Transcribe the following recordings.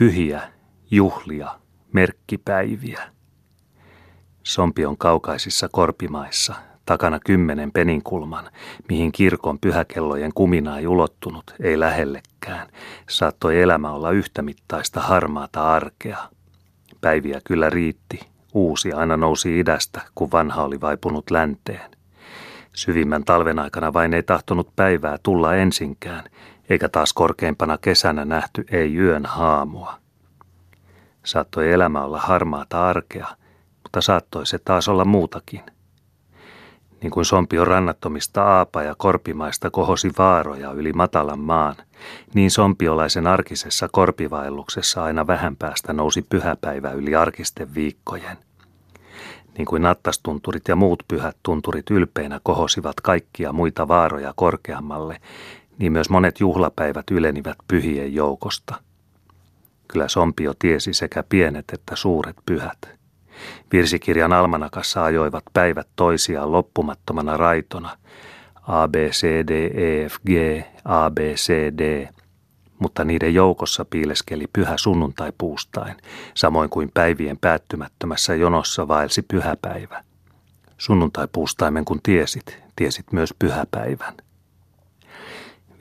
Pyhiä, juhlia, merkkipäiviä. Sompi on kaukaisissa korpimaissa, takana kymmenen peninkulman, mihin kirkon pyhäkellojen kumina ei ulottunut, ei lähellekään. Saattoi elämä olla yhtämittaista harmaata arkea. Päiviä kyllä riitti, uusi aina nousi idästä, kun vanha oli vaipunut länteen. Syvimmän talven aikana vain ei tahtonut päivää tulla ensinkään, eikä taas korkeimpana kesänä nähty ei yön haamua. Saattoi elämä olla harmaata arkea, mutta saattoi se taas olla muutakin. Niin kuin Sompion rannattomista aapa- ja korpimaista kohosi vaaroja yli matalan maan, niin sompiolaisen arkisessa korpivaelluksessa aina vähän päästä nousi pyhäpäivä yli arkisten viikkojen. Niin kuin nattastunturit ja muut pyhät tunturit ylpeinä kohosivat kaikkia muita vaaroja korkeammalle, niin myös monet juhlapäivät ylenivät pyhien joukosta. Kyllä Sompio tiesi sekä pienet että suuret pyhät. Virsikirjan almanakassa ajoivat päivät toisiaan loppumattomana raitona. A, B, C, D, E, F, G, A, B, C, D, mutta niiden joukossa piileskeli pyhä sunnuntai puustain, samoin kuin päivien päättymättömässä jonossa vaelsi pyhäpäivä. Sunnuntai puustaimen kun tiesit, tiesit myös pyhäpäivän.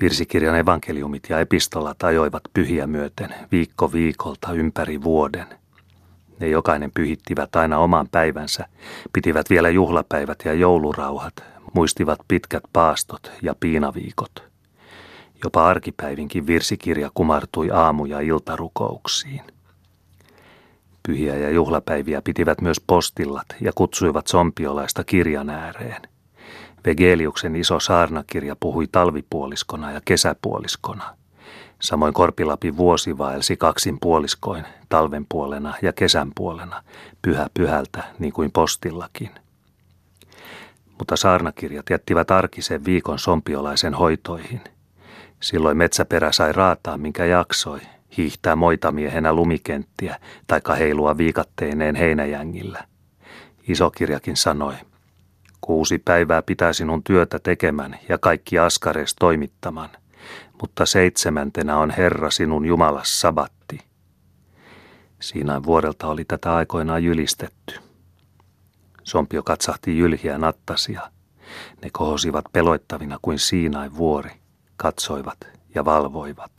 Virsikirjan evankeliumit ja epistolat ajoivat pyhiä myöten viikko viikolta ympäri vuoden. Ne jokainen pyhittivät aina oman päivänsä, pitivät vielä juhlapäivät ja joulurauhat, muistivat pitkät paastot ja piinaviikot. Jopa arkipäivinkin virsikirja kumartui aamu- ja iltarukouksiin. Pyhiä ja juhlapäiviä pitivät myös postillat ja kutsuivat sompiolaista kirjan ääreen – Vegeliuksen iso saarnakirja puhui talvipuoliskona ja kesäpuoliskona. Samoin Korpilapin vuosi vaelsi kaksin puoliskoin, talven puolena ja kesän puolena, pyhä pyhältä, niin kuin postillakin. Mutta saarnakirjat jättivät arkisen viikon sompiolaisen hoitoihin. Silloin metsäperä sai raataa, minkä jaksoi, hiihtää moitamiehenä lumikenttiä tai heilua viikatteineen heinäjängillä. Isokirjakin sanoi, Kuusi päivää pitää sinun työtä tekemän ja kaikki askarees toimittaman, mutta seitsemäntenä on Herra sinun Jumalas sabatti. Siinä vuodelta oli tätä aikoinaan jylistetty. Sompio katsahti jylhiä nattasia. Ne kohosivat peloittavina kuin Siinain vuori, katsoivat ja valvoivat.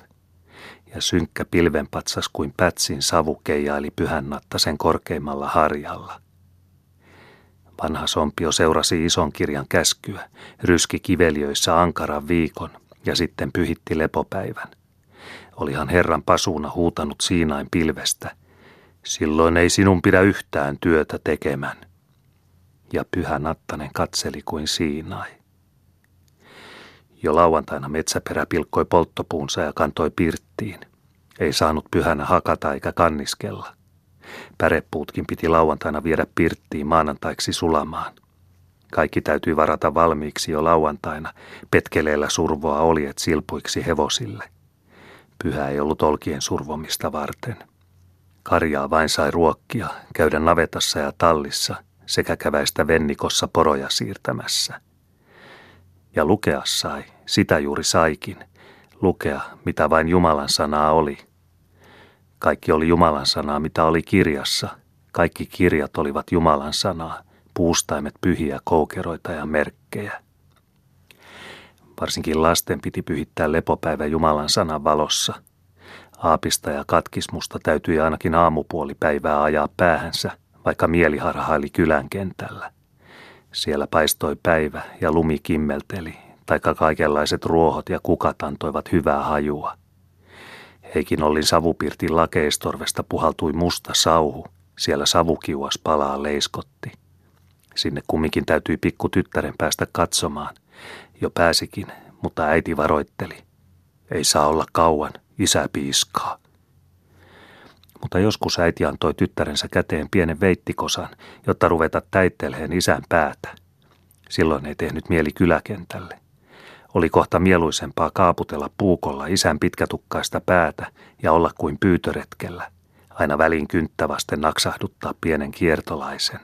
Ja synkkä pilvenpatsas kuin pätsin savu keijaili pyhän nattasen korkeimmalla harjalla – Vanha Sompio seurasi ison kirjan käskyä, ryski kiveliöissä ankaran viikon ja sitten pyhitti lepopäivän. Olihan Herran pasuuna huutanut Siinain pilvestä, silloin ei sinun pidä yhtään työtä tekemän. Ja pyhä Nattanen katseli kuin Siinai. Jo lauantaina metsäperä pilkkoi polttopuunsa ja kantoi pirttiin. Ei saanut pyhänä hakata eikä kanniskella. Pärepuutkin piti lauantaina viedä pirttiin maanantaiksi sulamaan. Kaikki täytyi varata valmiiksi jo lauantaina. Petkeleellä survoa oljet silpuiksi hevosille. Pyhä ei ollut olkien survomista varten. Karjaa vain sai ruokkia, käydä navetassa ja tallissa sekä käväistä vennikossa poroja siirtämässä. Ja lukea sai, sitä juuri saikin, lukea mitä vain Jumalan sanaa oli – kaikki oli Jumalan sanaa, mitä oli kirjassa. Kaikki kirjat olivat Jumalan sanaa, puustaimet pyhiä koukeroita ja merkkejä. Varsinkin lasten piti pyhittää lepopäivä Jumalan sanan valossa. Aapista ja katkismusta täytyi ainakin aamupuoli päivää ajaa päähänsä, vaikka mieli harhaili kylän kentällä. Siellä paistoi päivä ja lumi kimmelteli, taikka kaikenlaiset ruohot ja kukat antoivat hyvää hajua. Heikin Ollin savupirtin lakeistorvesta puhaltui musta sauhu. Siellä savukiuas palaa leiskotti. Sinne kumminkin täytyi pikku tyttären päästä katsomaan. Jo pääsikin, mutta äiti varoitteli. Ei saa olla kauan, isä piiskaa. Mutta joskus äiti antoi tyttärensä käteen pienen veittikosan, jotta ruveta täittelheen isän päätä. Silloin ei tehnyt mieli kyläkentälle. Oli kohta mieluisempaa kaaputella puukolla isän pitkätukkaista päätä ja olla kuin pyytöretkellä, aina väliin kynttävasten naksahduttaa pienen kiertolaisen.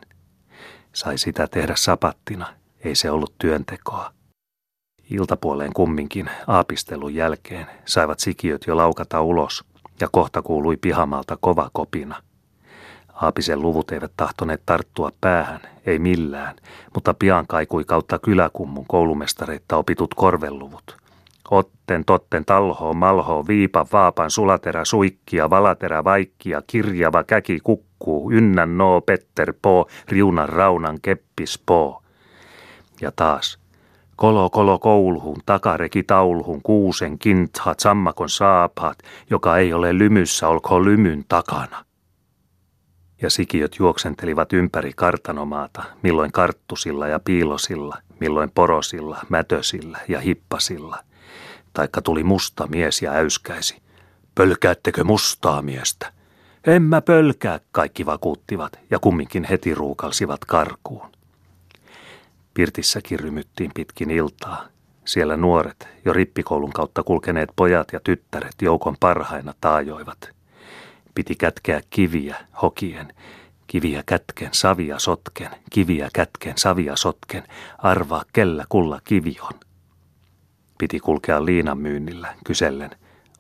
Sai sitä tehdä sapattina, ei se ollut työntekoa. Iltapuoleen kumminkin aapistelun jälkeen saivat sikiöt jo laukata ulos, ja kohta kuului pihamalta kova kopina. Aapisen luvut eivät tahtoneet tarttua päähän, ei millään, mutta pian kaikui kautta kyläkummun koulumestareita opitut korveluvut. Otten, totten, talho, malho, viipa, vaapan, sulaterä, suikkia, valaterä, vaikkia, kirjava, käki, kukkuu, ynnän, noo, petter, po, riunan, raunan, keppis, po. Ja taas – Kolo kolo kouluhun, takareki tauluhun, kuusen, kinthat, sammakon saaphat, joka ei ole lymyssä, olkoon lymyn takana. Ja sikiöt juoksentelivat ympäri kartanomaata, milloin karttusilla ja piilosilla, milloin porosilla, mätösillä ja hippasilla. Taikka tuli musta mies ja äyskäisi. Pölkäättekö mustaa miestä? En mä pölkää, kaikki vakuuttivat ja kumminkin heti ruukalsivat karkuun. Pirtissäkin rymyttiin pitkin iltaa. Siellä nuoret, jo rippikoulun kautta kulkeneet pojat ja tyttäret joukon parhaina taajoivat. Piti kätkeä kiviä, hokien, kiviä kätken, savia sotken, kiviä kätken, savia sotken, arvaa kellä kulla kivi on. Piti kulkea liinan myynnillä, kysellen,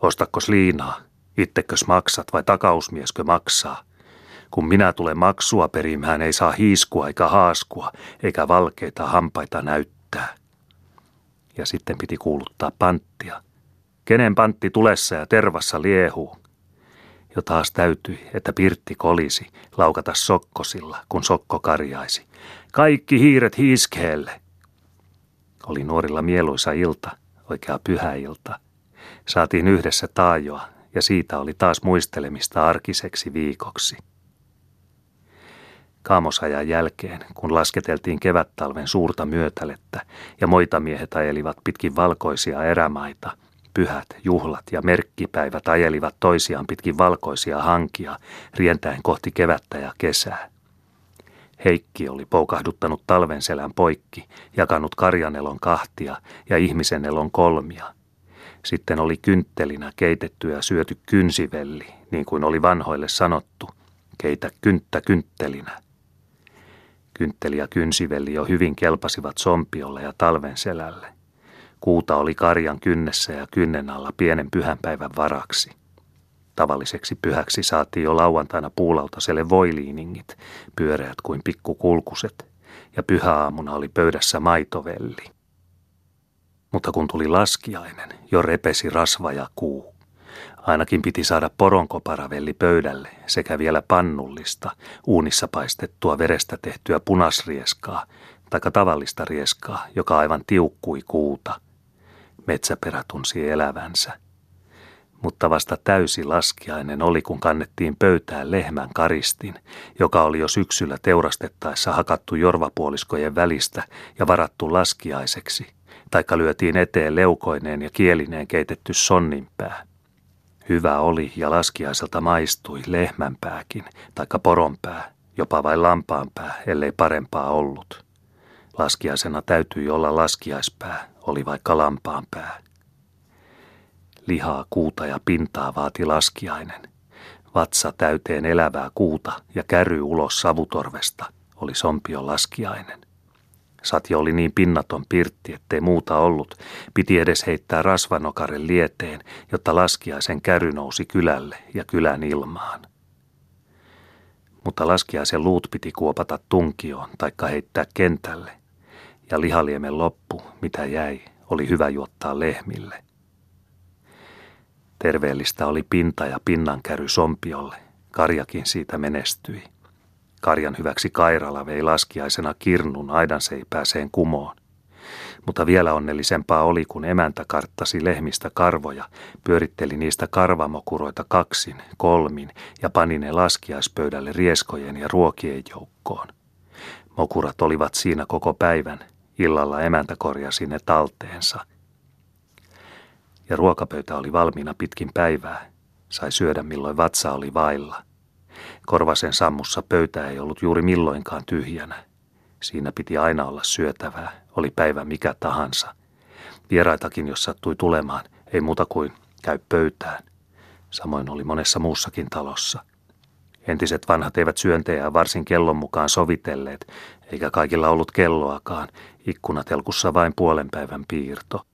ostakkos liinaa, ittekös maksat vai takausmieskö maksaa – kun minä tulen maksua perimään, ei saa hiiskua eikä haaskua, eikä valkeita hampaita näyttää. Ja sitten piti kuuluttaa panttia. Kenen pantti tulessa ja tervassa liehuu? Jo taas täytyi, että Pirtti kolisi, laukata sokkosilla, kun sokko karjaisi. Kaikki hiiret hiiskeelle. Oli nuorilla mieluisa ilta, oikea pyhä ilta. Saatiin yhdessä taajoa, ja siitä oli taas muistelemista arkiseksi viikoksi. Kaamosajan jälkeen, kun lasketeltiin kevättalven suurta myötälettä ja moitamiehet ajelivat pitkin valkoisia erämaita, pyhät, juhlat ja merkkipäivät ajelivat toisiaan pitkin valkoisia hankia, rientäen kohti kevättä ja kesää. Heikki oli poukahduttanut talven selän poikki, jakanut karjanelon kahtia ja ihmisen elon kolmia. Sitten oli kynttelinä keitetty ja syöty kynsivelli, niin kuin oli vanhoille sanottu, keitä kynttä kynttelinä. Kyntteli ja kynsivelli jo hyvin kelpasivat sompiolle ja talven selälle. Kuuta oli karjan kynnessä ja kynnen alla pienen pyhänpäivän varaksi. Tavalliseksi pyhäksi saatiin jo lauantaina puulautaselle voiliiningit, pyöreät kuin pikkukulkuset, ja pyhäaamuna oli pöydässä maitovelli. Mutta kun tuli laskiainen, jo repesi rasva ja kuu. Ainakin piti saada poronkoparavelli pöydälle sekä vielä pannullista, uunissa paistettua verestä tehtyä punasrieskaa, taikka tavallista rieskaa, joka aivan tiukkui kuuta. Metsäperä tunsi elävänsä. Mutta vasta täysi laskiainen oli, kun kannettiin pöytään lehmän karistin, joka oli jo syksyllä teurastettaessa hakattu jorvapuoliskojen välistä ja varattu laskiaiseksi, taikka lyötiin eteen leukoineen ja kielineen keitetty sonninpää. Hyvä oli ja laskiaiselta maistui lehmänpääkin, taikka poronpää, jopa vain lampaanpää, ellei parempaa ollut. Laskiaisena täytyi olla laskiaispää, oli vaikka lampaanpää. Lihaa, kuuta ja pintaa vaati laskiainen. Vatsa täyteen elävää kuuta ja käry ulos savutorvesta oli sompio laskiainen. Satja oli niin pinnaton pirtti, ettei muuta ollut. Piti edes heittää rasvanokaren lieteen, jotta laskiaisen käry nousi kylälle ja kylän ilmaan. Mutta laskiaisen luut piti kuopata tunkioon taikka heittää kentälle. Ja lihaliemen loppu, mitä jäi, oli hyvä juottaa lehmille. Terveellistä oli pinta ja pinnankäry sompiolle. Karjakin siitä menestyi. Karjan hyväksi Kairala vei laskiaisena kirnun aidanseipääseen kumoon. Mutta vielä onnellisempaa oli, kun emäntä karttasi lehmistä karvoja, pyöritteli niistä karvamokuroita kaksin, kolmin ja pani ne laskiaispöydälle rieskojen ja ruokien joukkoon. Mokurat olivat siinä koko päivän, illalla emäntä korjasi ne talteensa. Ja ruokapöytä oli valmiina pitkin päivää, sai syödä milloin vatsa oli vailla. Korvasen sammussa pöytä ei ollut juuri milloinkaan tyhjänä. Siinä piti aina olla syötävää, oli päivä mikä tahansa. Vieraitakin, jos sattui tulemaan, ei muuta kuin käy pöytään. Samoin oli monessa muussakin talossa. Entiset vanhat eivät syöntejä varsin kellon mukaan sovitelleet, eikä kaikilla ollut kelloakaan, ikkunatelkussa vain puolen päivän piirto.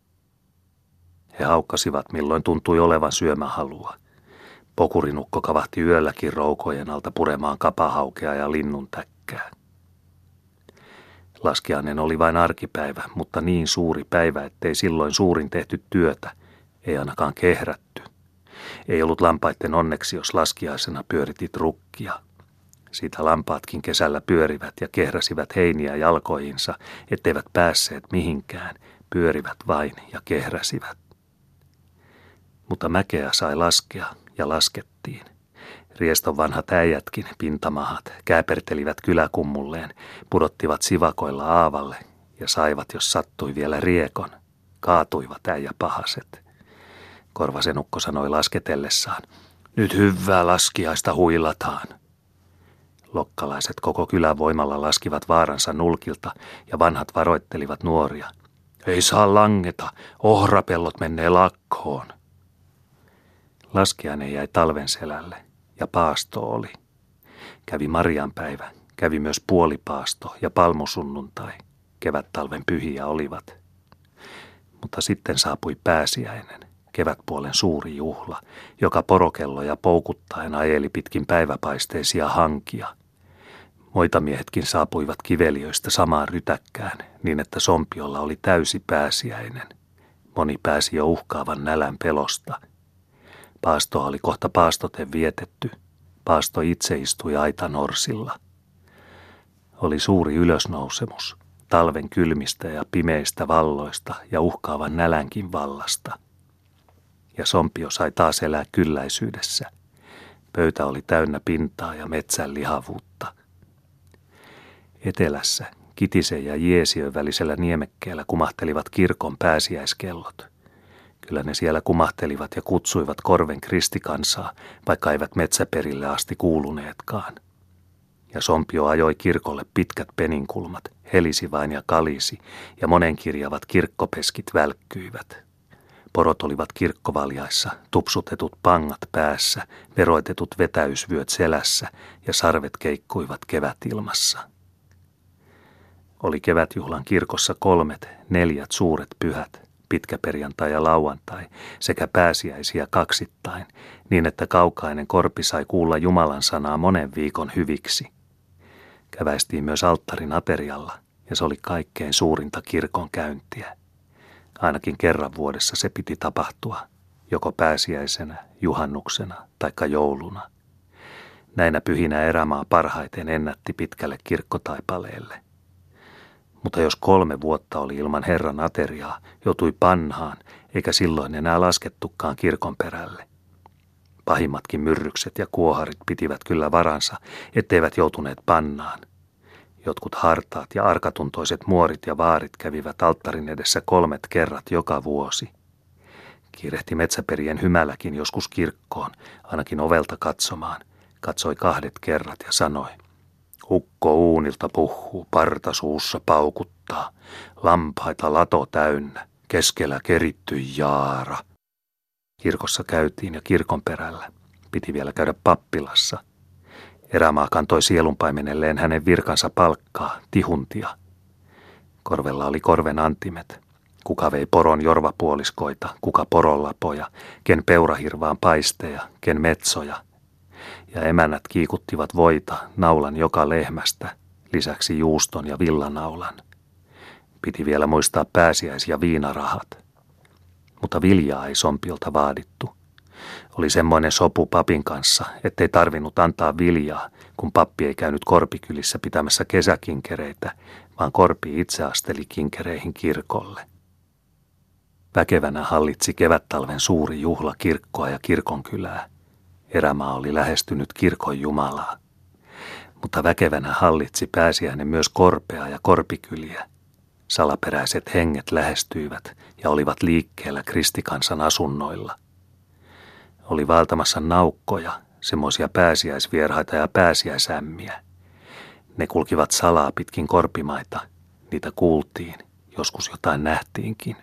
He haukkasivat, milloin tuntui olevan syömähalua. Pokurinukko kavahti yölläkin roukojen alta puremaan kapahaukea ja linnun täkkää. Laskiainen oli vain arkipäivä, mutta niin suuri päivä, ettei silloin suurin tehty työtä, ei ainakaan kehrätty. Ei ollut lampaitten onneksi, jos laskiaisena pyöritit rukkia. Siitä lampaatkin kesällä pyörivät ja kehräsivät heiniä jalkoihinsa, etteivät päässeet mihinkään, pyörivät vain ja kehräsivät. Mutta mäkeä sai laskea ja laskettiin. Rieston vanhat äijätkin, pintamahat, kääpertelivät kyläkummulleen, pudottivat sivakoilla aavalle ja saivat, jos sattui vielä riekon. Kaatuivat äijä pahaset. Korvasenukko sanoi lasketellessaan, nyt hyvää laskiaista huilataan. Lokkalaiset koko kylän voimalla laskivat vaaransa nulkilta ja vanhat varoittelivat nuoria. Ei saa langeta, ohrapellot menee lakkoon. Laskiainen jäi talven selälle ja paasto oli. Kävi Marianpäivä, kävi myös puolipaasto ja palmusunnuntai. Kevät-talven pyhiä olivat. Mutta sitten saapui pääsiäinen, kevätpuolen suuri juhla, joka porokelloja poukuttaen ajeli pitkin päiväpaisteisia hankia. Moitamiehetkin saapuivat kiveliöistä samaan rytäkkään, niin että Sompiolla oli täysi pääsiäinen. Moni pääsi jo uhkaavan nälän pelosta – Paastoa oli kohta paastoten vietetty. Paasto itse istui aitanorsilla. Oli suuri ylösnousemus, talven kylmistä ja pimeistä valloista ja uhkaavan nälänkin vallasta. Ja Sompio sai taas elää kylläisyydessä. Pöytä oli täynnä pintaa ja metsän lihavuutta. Etelässä Kitisen ja Jeesiön välisellä niemekkeellä kumahtelivat kirkon pääsiäiskellot – Kyllä ne siellä kumahtelivat ja kutsuivat korven kristikansaa, vaikka eivät metsäperille asti kuuluneetkaan. Ja Sompio ajoi kirkolle pitkät peninkulmat, helisi vain ja kalisi, ja monenkirjavat kirkkopeskit välkkyivät. Porot olivat kirkkovaljaissa, tupsutetut pangat päässä, veroitetut vetäysvyöt selässä ja sarvet keikkuivat kevätilmassa. Oli kevätjuhlan kirkossa kolmet, neljät suuret pyhät, pitkäperjantai ja lauantai sekä pääsiäisiä kaksittain, niin että kaukainen korpi sai kuulla Jumalan sanaa monen viikon hyviksi. Käväistiin myös alttarin aterialla, ja se oli kaikkein suurinta kirkon käyntiä. Ainakin kerran vuodessa se piti tapahtua, joko pääsiäisenä, juhannuksena tai jouluna. Näinä pyhinä erämaa parhaiten ennätti pitkälle kirkkotaipaleelle – mutta jos kolme vuotta oli ilman Herran ateriaa, joutui panhaan, eikä silloin enää laskettukaan kirkon perälle. Pahimmatkin myrrykset ja kuoharit pitivät kyllä varansa, etteivät joutuneet pannaan. Jotkut hartaat ja arkatuntoiset muorit ja vaarit kävivät alttarin edessä kolmet kerrat joka vuosi. Kiirehti metsäperien hymäläkin joskus kirkkoon, ainakin ovelta katsomaan. Katsoi kahdet kerrat ja sanoi, Ukko uunilta puhuu, parta suussa paukuttaa, lampaita lato täynnä, keskellä keritty jaara. Kirkossa käytiin ja kirkon perällä. Piti vielä käydä pappilassa. Erämaa kantoi sielunpaimenelleen hänen virkansa palkkaa, tihuntia. Korvella oli korven antimet. Kuka vei poron jorvapuoliskoita, kuka porollapoja, ken peurahirvaan paisteja, ken metsoja – ja emännät kiikuttivat voita naulan joka lehmästä, lisäksi juuston ja villanaulan. Piti vielä muistaa pääsiäis- ja viinarahat. Mutta viljaa ei sompiolta vaadittu. Oli semmoinen sopu papin kanssa, ettei tarvinnut antaa viljaa, kun pappi ei käynyt korpikylissä pitämässä kesäkinkereitä, vaan korpi itse asteli kinkereihin kirkolle. Väkevänä hallitsi kevättalven suuri juhla kirkkoa ja kirkonkylää. Erämaa oli lähestynyt kirkon Jumalaa. Mutta väkevänä hallitsi pääsiäinen myös korpea ja korpikyliä. Salaperäiset henget lähestyivät ja olivat liikkeellä kristikansan asunnoilla. Oli valtamassa naukkoja, semmoisia pääsiäisvierhaita ja pääsiäisämmiä. Ne kulkivat salaa pitkin korpimaita, niitä kuultiin, joskus jotain nähtiinkin.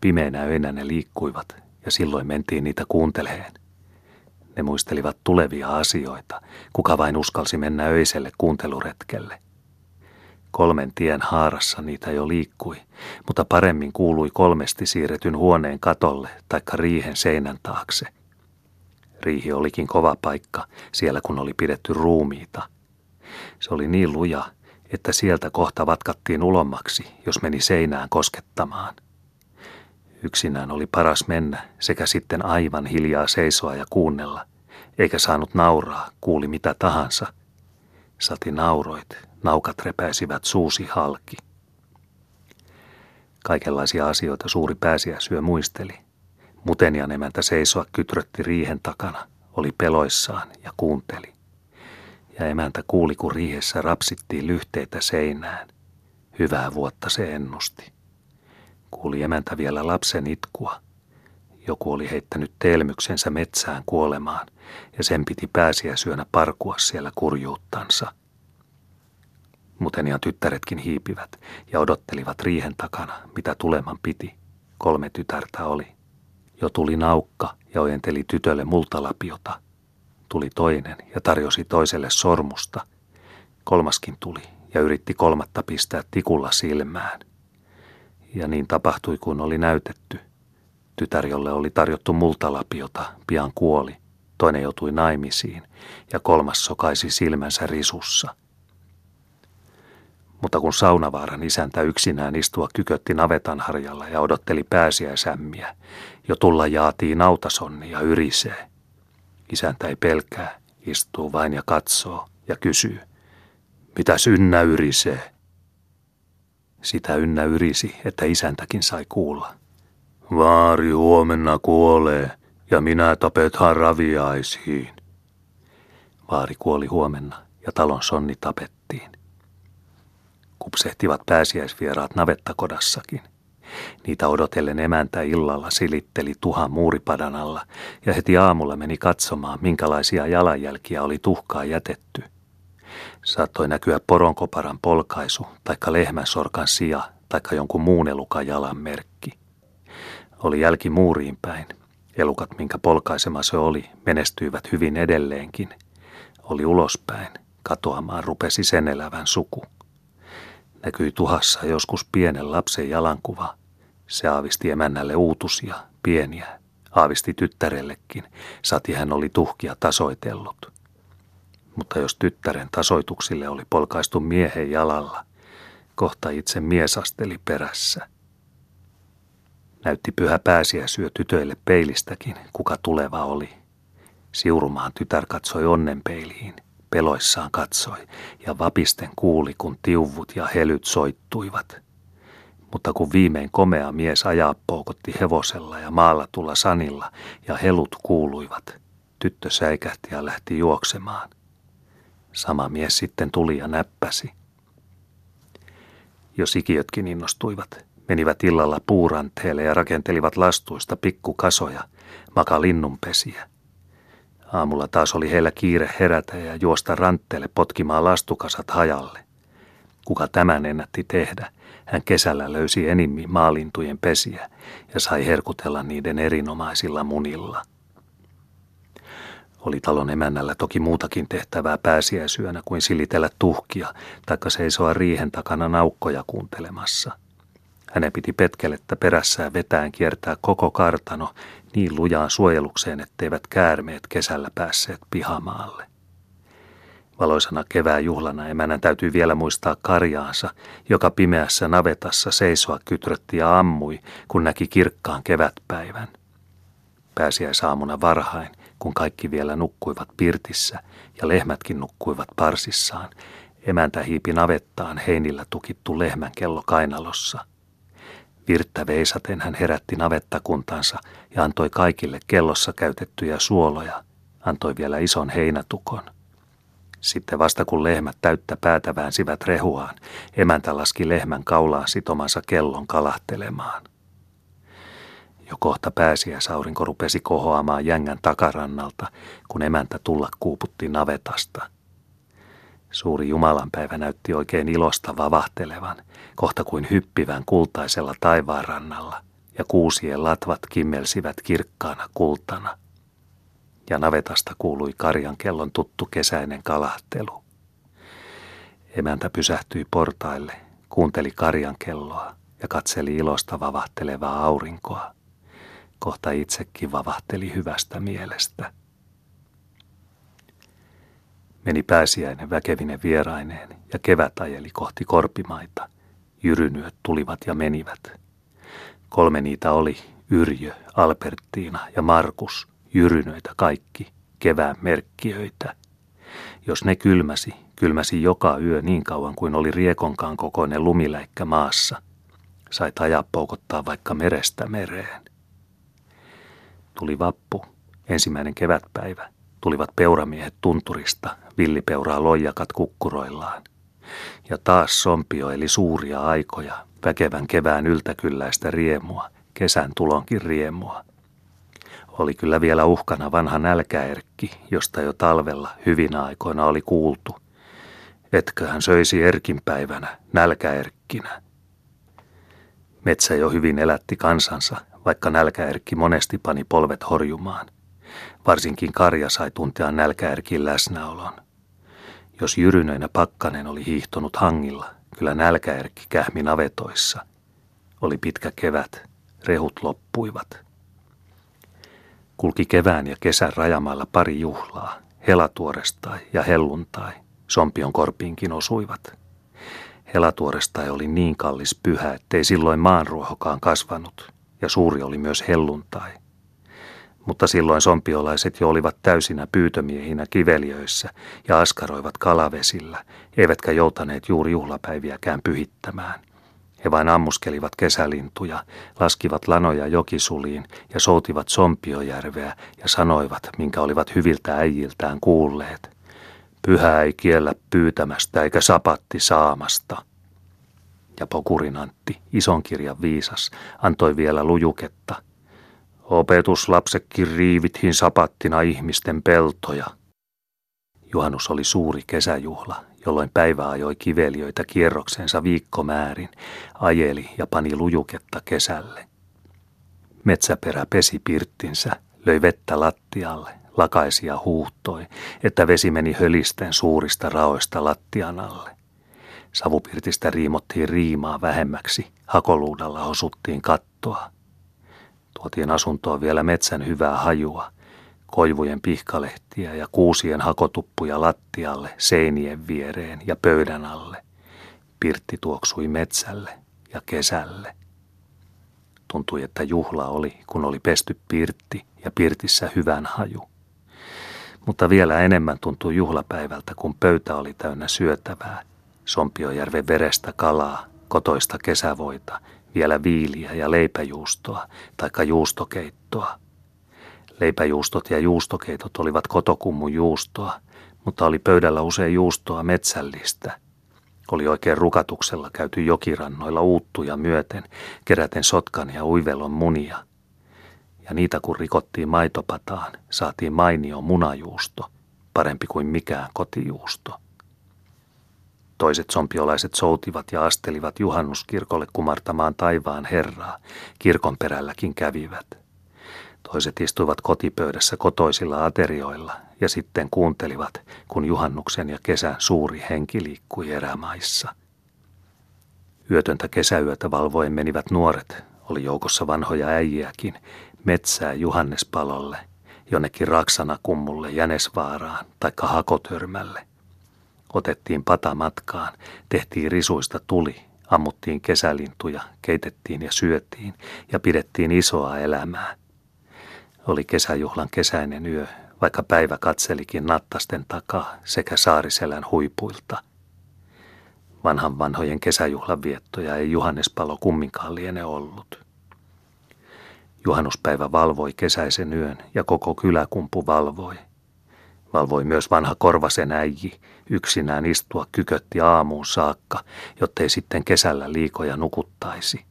Pimeänä öinä ne liikkuivat ja silloin mentiin niitä kuunteleen. Ne muistelivat tulevia asioita, kuka vain uskalsi mennä öiselle kuunteluretkelle. Kolmen tien haarassa niitä jo liikkui, mutta paremmin kuului kolmesti siirretyn huoneen katolle taikka riihen seinän taakse. Riihi olikin kova paikka, siellä kun oli pidetty ruumiita. Se oli niin luja, että sieltä kohta vatkattiin ulommaksi, jos meni seinään koskettamaan. Yksinään oli paras mennä sekä sitten aivan hiljaa seisoa ja kuunnella, eikä saanut nauraa, kuuli mitä tahansa. Sati nauroit, naukat repäisivät suusi halki. Kaikenlaisia asioita suuri pääsiäisyö muisteli. Mutenian emäntä seisoa kytrötti riihen takana, oli peloissaan ja kuunteli. Ja emäntä kuuli, kun riihessä rapsittiin lyhteitä seinään. Hyvää vuotta se ennusti. Kuuli emäntä vielä lapsen itkua. Joku oli heittänyt telmyksensä metsään kuolemaan, ja sen piti pääsiä syönä parkua siellä kurjuuttansa. Mutenian tyttäretkin hiipivät ja odottelivat riihen takana, mitä tuleman piti. Kolme tytärtä oli. Jo tuli naukka ja ojenteli tytölle multalapiota. Tuli toinen ja tarjosi toiselle sormusta. Kolmaskin tuli ja yritti kolmatta pistää tikulla silmään. Ja niin tapahtui kuin oli näytetty. Tytär, jolle oli tarjottu multalapiota, pian kuoli. Toinen joutui naimisiin ja kolmas sokaisi silmänsä risussa – mutta kun saunavaaran isäntä yksinään istua kykötti navetan harjalla ja odotteli pääsiäisämmiä, jo tulla jaatii nautasonni ja yrisee. Isäntä ei pelkää, istuu vain ja katsoo ja kysyy, mitä synnä yrisee? Sitä ynnä yrisi, että isäntäkin sai kuulla. Vaari huomenna kuolee ja minä tapethan raviaisiin. Vaari kuoli huomenna ja talon sonni tapettiin kupsehtivat pääsiäisvieraat navettakodassakin. Niitä odotellen emäntä illalla silitteli tuhan muuripadan alla ja heti aamulla meni katsomaan, minkälaisia jalanjälkiä oli tuhkaa jätetty. Saattoi näkyä poronkoparan polkaisu, taikka lehmän sorkan sija, taikka jonkun muun elukan jalanmerkki. Oli jälki muuriin päin. Elukat, minkä polkaisema se oli, menestyivät hyvin edelleenkin. Oli ulospäin. Katoamaan rupesi sen elävän suku. Näkyi tuhassa joskus pienen lapsen jalankuva. Se aavisti emännälle uutusia, pieniä. Aavisti tyttärellekin. Sati hän oli tuhkia tasoitellut. Mutta jos tyttären tasoituksille oli polkaistu miehen jalalla, kohta itse mies asteli perässä. Näytti pyhä pääsiäisyö tytöille peilistäkin, kuka tuleva oli. Siurumaan tytär katsoi onnenpeiliin – peloissaan katsoi ja vapisten kuuli, kun tiuvut ja helyt soittuivat. Mutta kun viimein komea mies ajaa poukotti hevosella ja maallatulla sanilla ja helut kuuluivat, tyttö säikähti ja lähti juoksemaan. Sama mies sitten tuli ja näppäsi. Jo sikiötkin innostuivat, menivät illalla puuranteelle ja rakentelivat lastuista pikkukasoja, maka linnunpesiä – Aamulla taas oli heillä kiire herätä ja juosta rantteelle potkimaan lastukasat hajalle. Kuka tämän ennätti tehdä? Hän kesällä löysi enimmin maalintujen pesiä ja sai herkutella niiden erinomaisilla munilla. Oli talon emännällä toki muutakin tehtävää pääsiäisyönä kuin silitellä tuhkia taikka seisoa riihen takana naukkoja kuuntelemassa – hänen piti petkelettä perässään vetään kiertää koko kartano niin lujaan suojelukseen, etteivät käärmeet kesällä päässeet pihamaalle. Valoisana kevään juhlana emänän täytyy vielä muistaa karjaansa, joka pimeässä navetassa seisoa kytrötti ja ammui, kun näki kirkkaan kevätpäivän. Pääsiäisaamuna varhain, kun kaikki vielä nukkuivat pirtissä ja lehmätkin nukkuivat parsissaan, emäntä hiipi navettaan heinillä tukittu lehmän kello kainalossa – Virttä veisaten hän herätti navettakuntansa ja antoi kaikille kellossa käytettyjä suoloja, antoi vielä ison heinätukon. Sitten vasta kun lehmät täyttä päätä väänsivät rehuaan, emäntä laski lehmän kaulaan sitomansa kellon kalahtelemaan. Jo kohta pääsiäisaurinko rupesi kohoamaan jängän takarannalta, kun emäntä tulla kuuputti navetasta – Suuri Jumalanpäivä näytti oikein ilosta vavahtelevan, kohta kuin hyppivän kultaisella taivaanrannalla, ja kuusien latvat kimmelsivät kirkkaana kultana. Ja navetasta kuului karjan kellon tuttu kesäinen kalahtelu. Emäntä pysähtyi portaille, kuunteli karjan kelloa ja katseli ilosta vavahtelevaa aurinkoa. Kohta itsekin vavahteli hyvästä mielestä. Meni pääsiäinen väkevinen vieraineen ja kevät ajeli kohti korpimaita. Jyrynyöt tulivat ja menivät. Kolme niitä oli, Yrjö, Albertiina ja Markus, jyrynöitä kaikki, kevään merkkiöitä. Jos ne kylmäsi, kylmäsi joka yö niin kauan kuin oli riekonkaan kokoinen lumiläikkä maassa. Sai tajaa poukottaa vaikka merestä mereen. Tuli vappu, ensimmäinen kevätpäivä. Tulivat peuramiehet tunturista, villipeuraa loijakat kukkuroillaan. Ja taas sompio eli suuria aikoja, väkevän kevään yltäkylläistä riemua, kesän tulonkin riemua. Oli kyllä vielä uhkana vanha nälkäerkki, josta jo talvella hyvinä aikoina oli kuultu. Etköhän söisi erkin päivänä, nälkäerkkinä. Metsä jo hyvin elätti kansansa, vaikka nälkäerkki monesti pani polvet horjumaan. Varsinkin karja sai tuntea nälkäerkin läsnäolon. Jos jyrynöinä pakkanen oli hiihtonut hangilla, kyllä nälkäerkki kähmi navetoissa. Oli pitkä kevät, rehut loppuivat. Kulki kevään ja kesän rajamailla pari juhlaa, helatuorestai ja helluntai, sompion korpiinkin osuivat. Helatuorestai oli niin kallis pyhä, ettei silloin maanruohokaan kasvanut, ja suuri oli myös helluntai. Mutta silloin sompiolaiset jo olivat täysinä pyytömiehinä kiveliöissä ja askaroivat kalavesillä, eivätkä joutaneet juuri juhlapäiviäkään pyhittämään. He vain ammuskelivat kesälintuja, laskivat lanoja jokisuliin ja soutivat Sompiojärveä ja sanoivat, minkä olivat hyviltä äijiltään kuulleet. Pyhä ei kiellä pyytämästä eikä sapatti saamasta. Ja Pokurin Antti, ison kirjan viisas, antoi vielä lujuketta. Opetuslapsekin riivithin sapattina ihmisten peltoja. Juhannus oli suuri kesäjuhla, jolloin päivä ajoi kiveliöitä kierroksensa viikkomäärin, ajeli ja pani lujuketta kesälle. Metsäperä pesi pirttinsä, löi vettä lattialle, lakaisi ja huuhtoi, että vesi meni hölisten suurista raoista lattian alle. Savupirtistä riimottiin riimaa vähemmäksi, hakoluudalla osuttiin kattoa. Tuotiin asuntoon vielä metsän hyvää hajua – koivujen pihkalehtiä ja kuusien hakotuppuja lattialle, seinien viereen ja pöydän alle. Pirtti tuoksui metsälle ja kesälle. Tuntui, että juhla oli, kun oli pesty pirtti ja pirtissä hyvän haju. Mutta vielä enemmän tuntui juhlapäivältä, kun pöytä oli täynnä syötävää. Sompiojärven verestä kalaa, kotoista kesävoita, vielä viiliä ja leipäjuustoa, taikka juustokeittoa – Leipäjuustot ja juustokeitot olivat kotokummun juustoa, mutta oli pöydällä usein juustoa metsällistä. Oli oikein rukatuksella käyty jokirannoilla uuttuja myöten, keräten sotkan ja uivelon munia. Ja niitä kun rikottiin maitopataan, saatiin mainio munajuusto, parempi kuin mikään kotijuusto. Toiset sompiolaiset soutivat ja astelivat juhannuskirkolle kumartamaan taivaan herraa, kirkon perälläkin kävivät – Toiset istuivat kotipöydässä kotoisilla aterioilla ja sitten kuuntelivat, kun juhannuksen ja kesän suuri henki liikkui erämaissa. Yötöntä kesäyötä valvoen menivät nuoret, oli joukossa vanhoja äijiäkin, metsää Johannespalolle, jonnekin Raksana kummulle Jänesvaaraan tai Hakotörmälle. Otettiin pata matkaan, tehtiin risuista tuli, ammuttiin kesälintuja, keitettiin ja syötiin ja pidettiin isoa elämää – oli kesäjuhlan kesäinen yö, vaikka päivä katselikin nattasten takaa sekä saariselän huipuilta. Vanhan vanhojen kesäjuhlan viettoja ei Johannespalo kumminkaan liene ollut. Juhannuspäivä valvoi kesäisen yön ja koko kyläkumpu valvoi. Valvoi myös vanha korvasen äiji, yksinään istua kykötti aamuun saakka, jottei sitten kesällä liikoja nukuttaisi.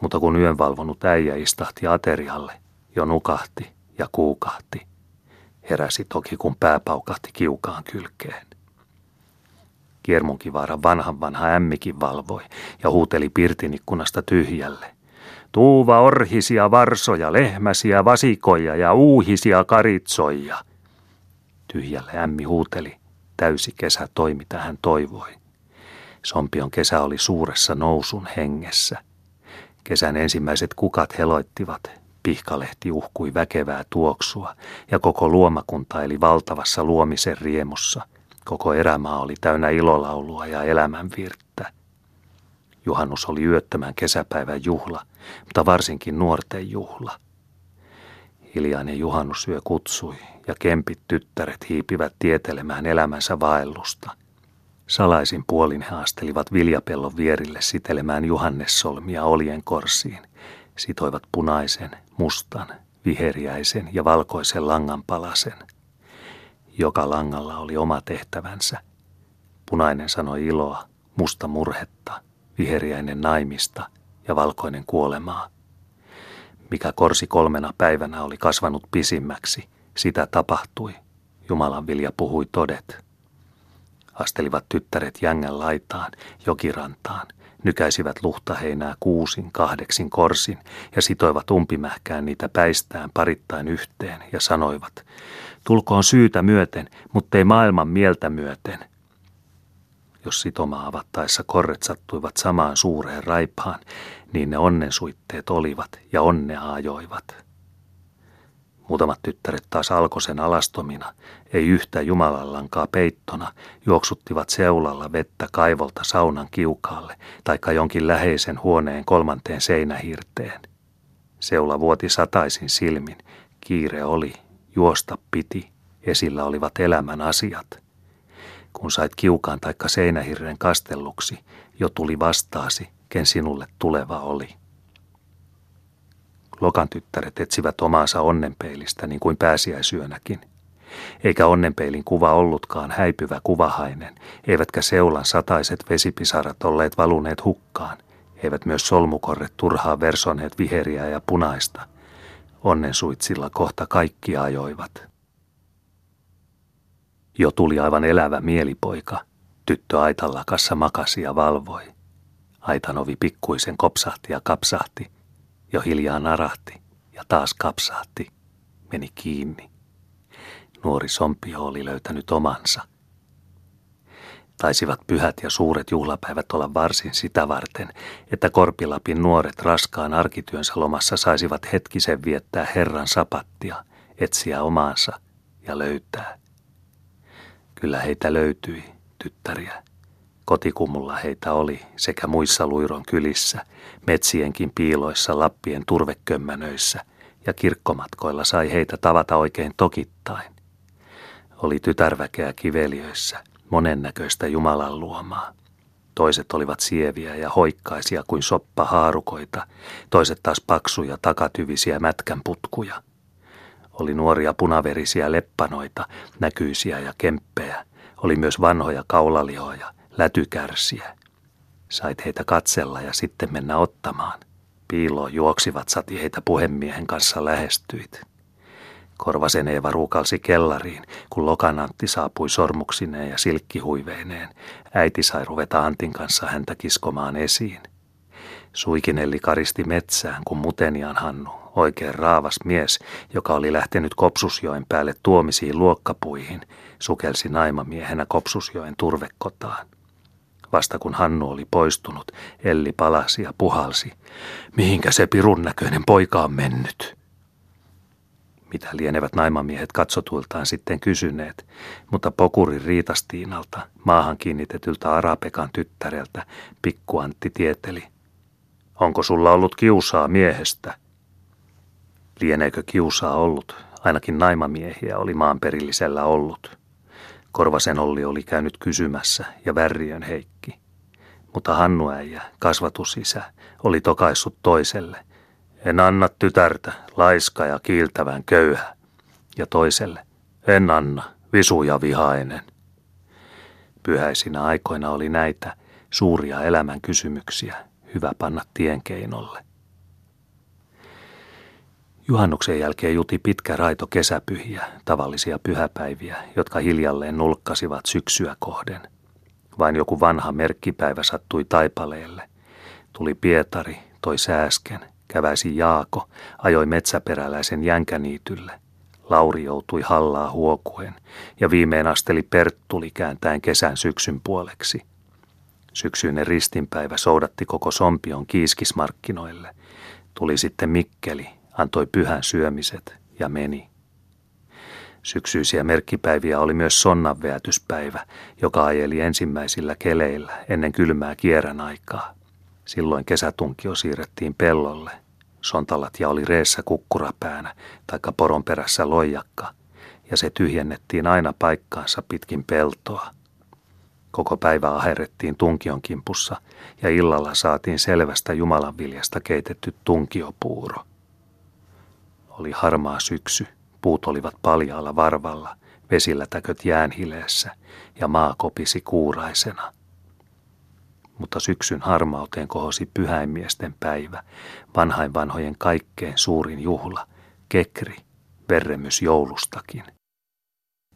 Mutta kun yön valvonut äijä istahti aterialle, jo nukahti ja kuukahti. Heräsi toki, kun pää paukahti kiukaan kylkeen. Kiermunkivaaran vanhan vanha ämmikin valvoi ja huuteli pirtin ikkunasta tyhjälle. Tuuva orhisia varsoja, lehmäsiä vasikoja ja uuhisia karitsoja. Tyhjälle ämmi huuteli. Täysi kesä toimi tähän toivoi. Sompion kesä oli suuressa nousun hengessä. Kesän ensimmäiset kukat heloittivat, Pihkalehti uhkui väkevää tuoksua ja koko luomakunta eli valtavassa luomisen riemussa. Koko erämaa oli täynnä ilolaulua ja elämänvirttä. Juhannus oli yöttömän kesäpäivän juhla, mutta varsinkin nuorten juhla. Hiljainen juhannusyö kutsui ja kempit tyttäret hiipivät tietelemään elämänsä vaellusta. Salaisin puolin he astelivat viljapellon vierille sitelemään juhannessolmia olien korsiin. Sitoivat punaisen, mustan, viheriäisen ja valkoisen langan palasen. Joka langalla oli oma tehtävänsä. Punainen sanoi iloa, musta murhetta, viheriäinen naimista ja valkoinen kuolemaa. Mikä korsi kolmena päivänä oli kasvanut pisimmäksi, sitä tapahtui. Jumalan vilja puhui todet. Astelivat tyttäret jängän laitaan, jokirantaan, nykäisivät luhtaheinää kuusin, kahdeksin korsin ja sitoivat umpimähkään niitä päistään parittain yhteen ja sanoivat, tulkoon syytä myöten, mutta ei maailman mieltä myöten. Jos sitoma avattaessa korret sattuivat samaan suureen raipaan, niin ne onnensuitteet olivat ja onnea ajoivat. Muutamat tyttäret taas alkoisen alastomina, ei yhtä jumalallankaa peittona, juoksuttivat seulalla vettä kaivolta saunan kiukaalle, taikka jonkin läheisen huoneen kolmanteen seinähirteen. Seula vuoti sataisin silmin, kiire oli, juosta piti, esillä olivat elämän asiat. Kun sait kiukaan taikka seinähirren kastelluksi, jo tuli vastaasi, ken sinulle tuleva oli. Lokan tyttäret etsivät omaansa onnenpeilistä niin kuin pääsiäisyönäkin. Eikä onnenpeilin kuva ollutkaan häipyvä kuvahainen, eivätkä seulan sataiset vesipisarat olleet valuneet hukkaan, eivät myös solmukorret turhaa versoneet viheriä ja punaista. Onnensuitsilla kohta kaikki ajoivat. Jo tuli aivan elävä mielipoika. Tyttö aitallakassa makasi ja valvoi. Aitan ovi pikkuisen kopsahti ja kapsahti – jo hiljaa narahti ja taas kapsahti, meni kiinni. Nuori sompio oli löytänyt omansa. Taisivat pyhät ja suuret juhlapäivät olla varsin sitä varten, että Korpilapin nuoret raskaan arkityönsä lomassa saisivat hetkisen viettää Herran sapattia, etsiä omaansa ja löytää. Kyllä heitä löytyi, tyttäriä. Kotikumulla heitä oli sekä muissa luiron kylissä, metsienkin piiloissa Lappien turvekömmänöissä ja kirkkomatkoilla sai heitä tavata oikein tokittain. Oli tytärväkeä kiveliöissä, monennäköistä Jumalan luomaa. Toiset olivat sieviä ja hoikkaisia kuin soppa haarukoita, toiset taas paksuja takatyvisiä mätkän putkuja. Oli nuoria punaverisiä leppanoita, näkyisiä ja kemppejä. Oli myös vanhoja kaulalihoja – lätykärsiä. Sait heitä katsella ja sitten mennä ottamaan. Piiloon juoksivat sati heitä puhemiehen kanssa lähestyit. Korvasen Eeva ruukalsi kellariin, kun Lokanantti saapui sormuksineen ja silkkihuiveineen. Äiti sai ruveta Antin kanssa häntä kiskomaan esiin. Suikinelli karisti metsään, kun Mutenian Hannu, oikein raavas mies, joka oli lähtenyt Kopsusjoen päälle tuomisiin luokkapuihin, sukelsi naimamiehenä Kopsusjoen turvekotaan. Vasta kun Hannu oli poistunut, Elli palasi ja puhalsi. Mihinkä se pirun näköinen poika on mennyt? Mitä lienevät naimamiehet katsotuiltaan sitten kysyneet, mutta Pokurin Riitastiinalta, maahan kiinnitetyltä Arapekan tyttäreltä, pikkuantti tieteli. Onko sulla ollut kiusaa miehestä? Lieneekö kiusaa ollut? Ainakin naimamiehiä oli maanperillisellä ollut. Korvasen Olli oli käynyt kysymässä ja Värriön Heikki. Mutta Hannu äijä, kasvatusisä, oli tokaissut toiselle. En anna tytärtä, laiska ja kiiltävän köyhä. Ja toiselle, en anna, visu ja vihainen. Pyhäisinä aikoina oli näitä suuria elämän kysymyksiä, hyvä panna tienkeinolle. Juhannuksen jälkeen juti pitkä raito kesäpyhiä, tavallisia pyhäpäiviä, jotka hiljalleen nulkkasivat syksyä kohden. Vain joku vanha merkkipäivä sattui taipaleelle. Tuli Pietari, toi sääsken, käväisi Jaako, ajoi metsäperäläisen jänkäniitylle. Lauri joutui hallaa huokuen ja viimein asteli Perttuli kääntäen kesän syksyn puoleksi. Syksyinen ristinpäivä soudatti koko Sompion kiiskismarkkinoille. Tuli sitten Mikkeli, antoi pyhän syömiset ja meni. Syksyisiä merkkipäiviä oli myös sonnanveätyspäivä, joka ajeli ensimmäisillä keleillä ennen kylmää kierän aikaa. Silloin kesätunkio siirrettiin pellolle. Sontalat oli reessä kukkurapäänä, taikka poron perässä loijakka, ja se tyhjennettiin aina paikkaansa pitkin peltoa. Koko päivä aherrettiin tunkion kimpussa ja illalla saatiin selvästä Jumalanviljasta keitetty tunkiopuuro. Oli harmaa syksy, puut olivat paljaalla varvalla, vesillätäköt jäänhileessä ja maa kopisi kuuraisena – mutta syksyn harmauteen kohosi pyhäinmiesten päivä, vanhain vanhojen kaikkein suurin juhla, kekri, verremys joulustakin.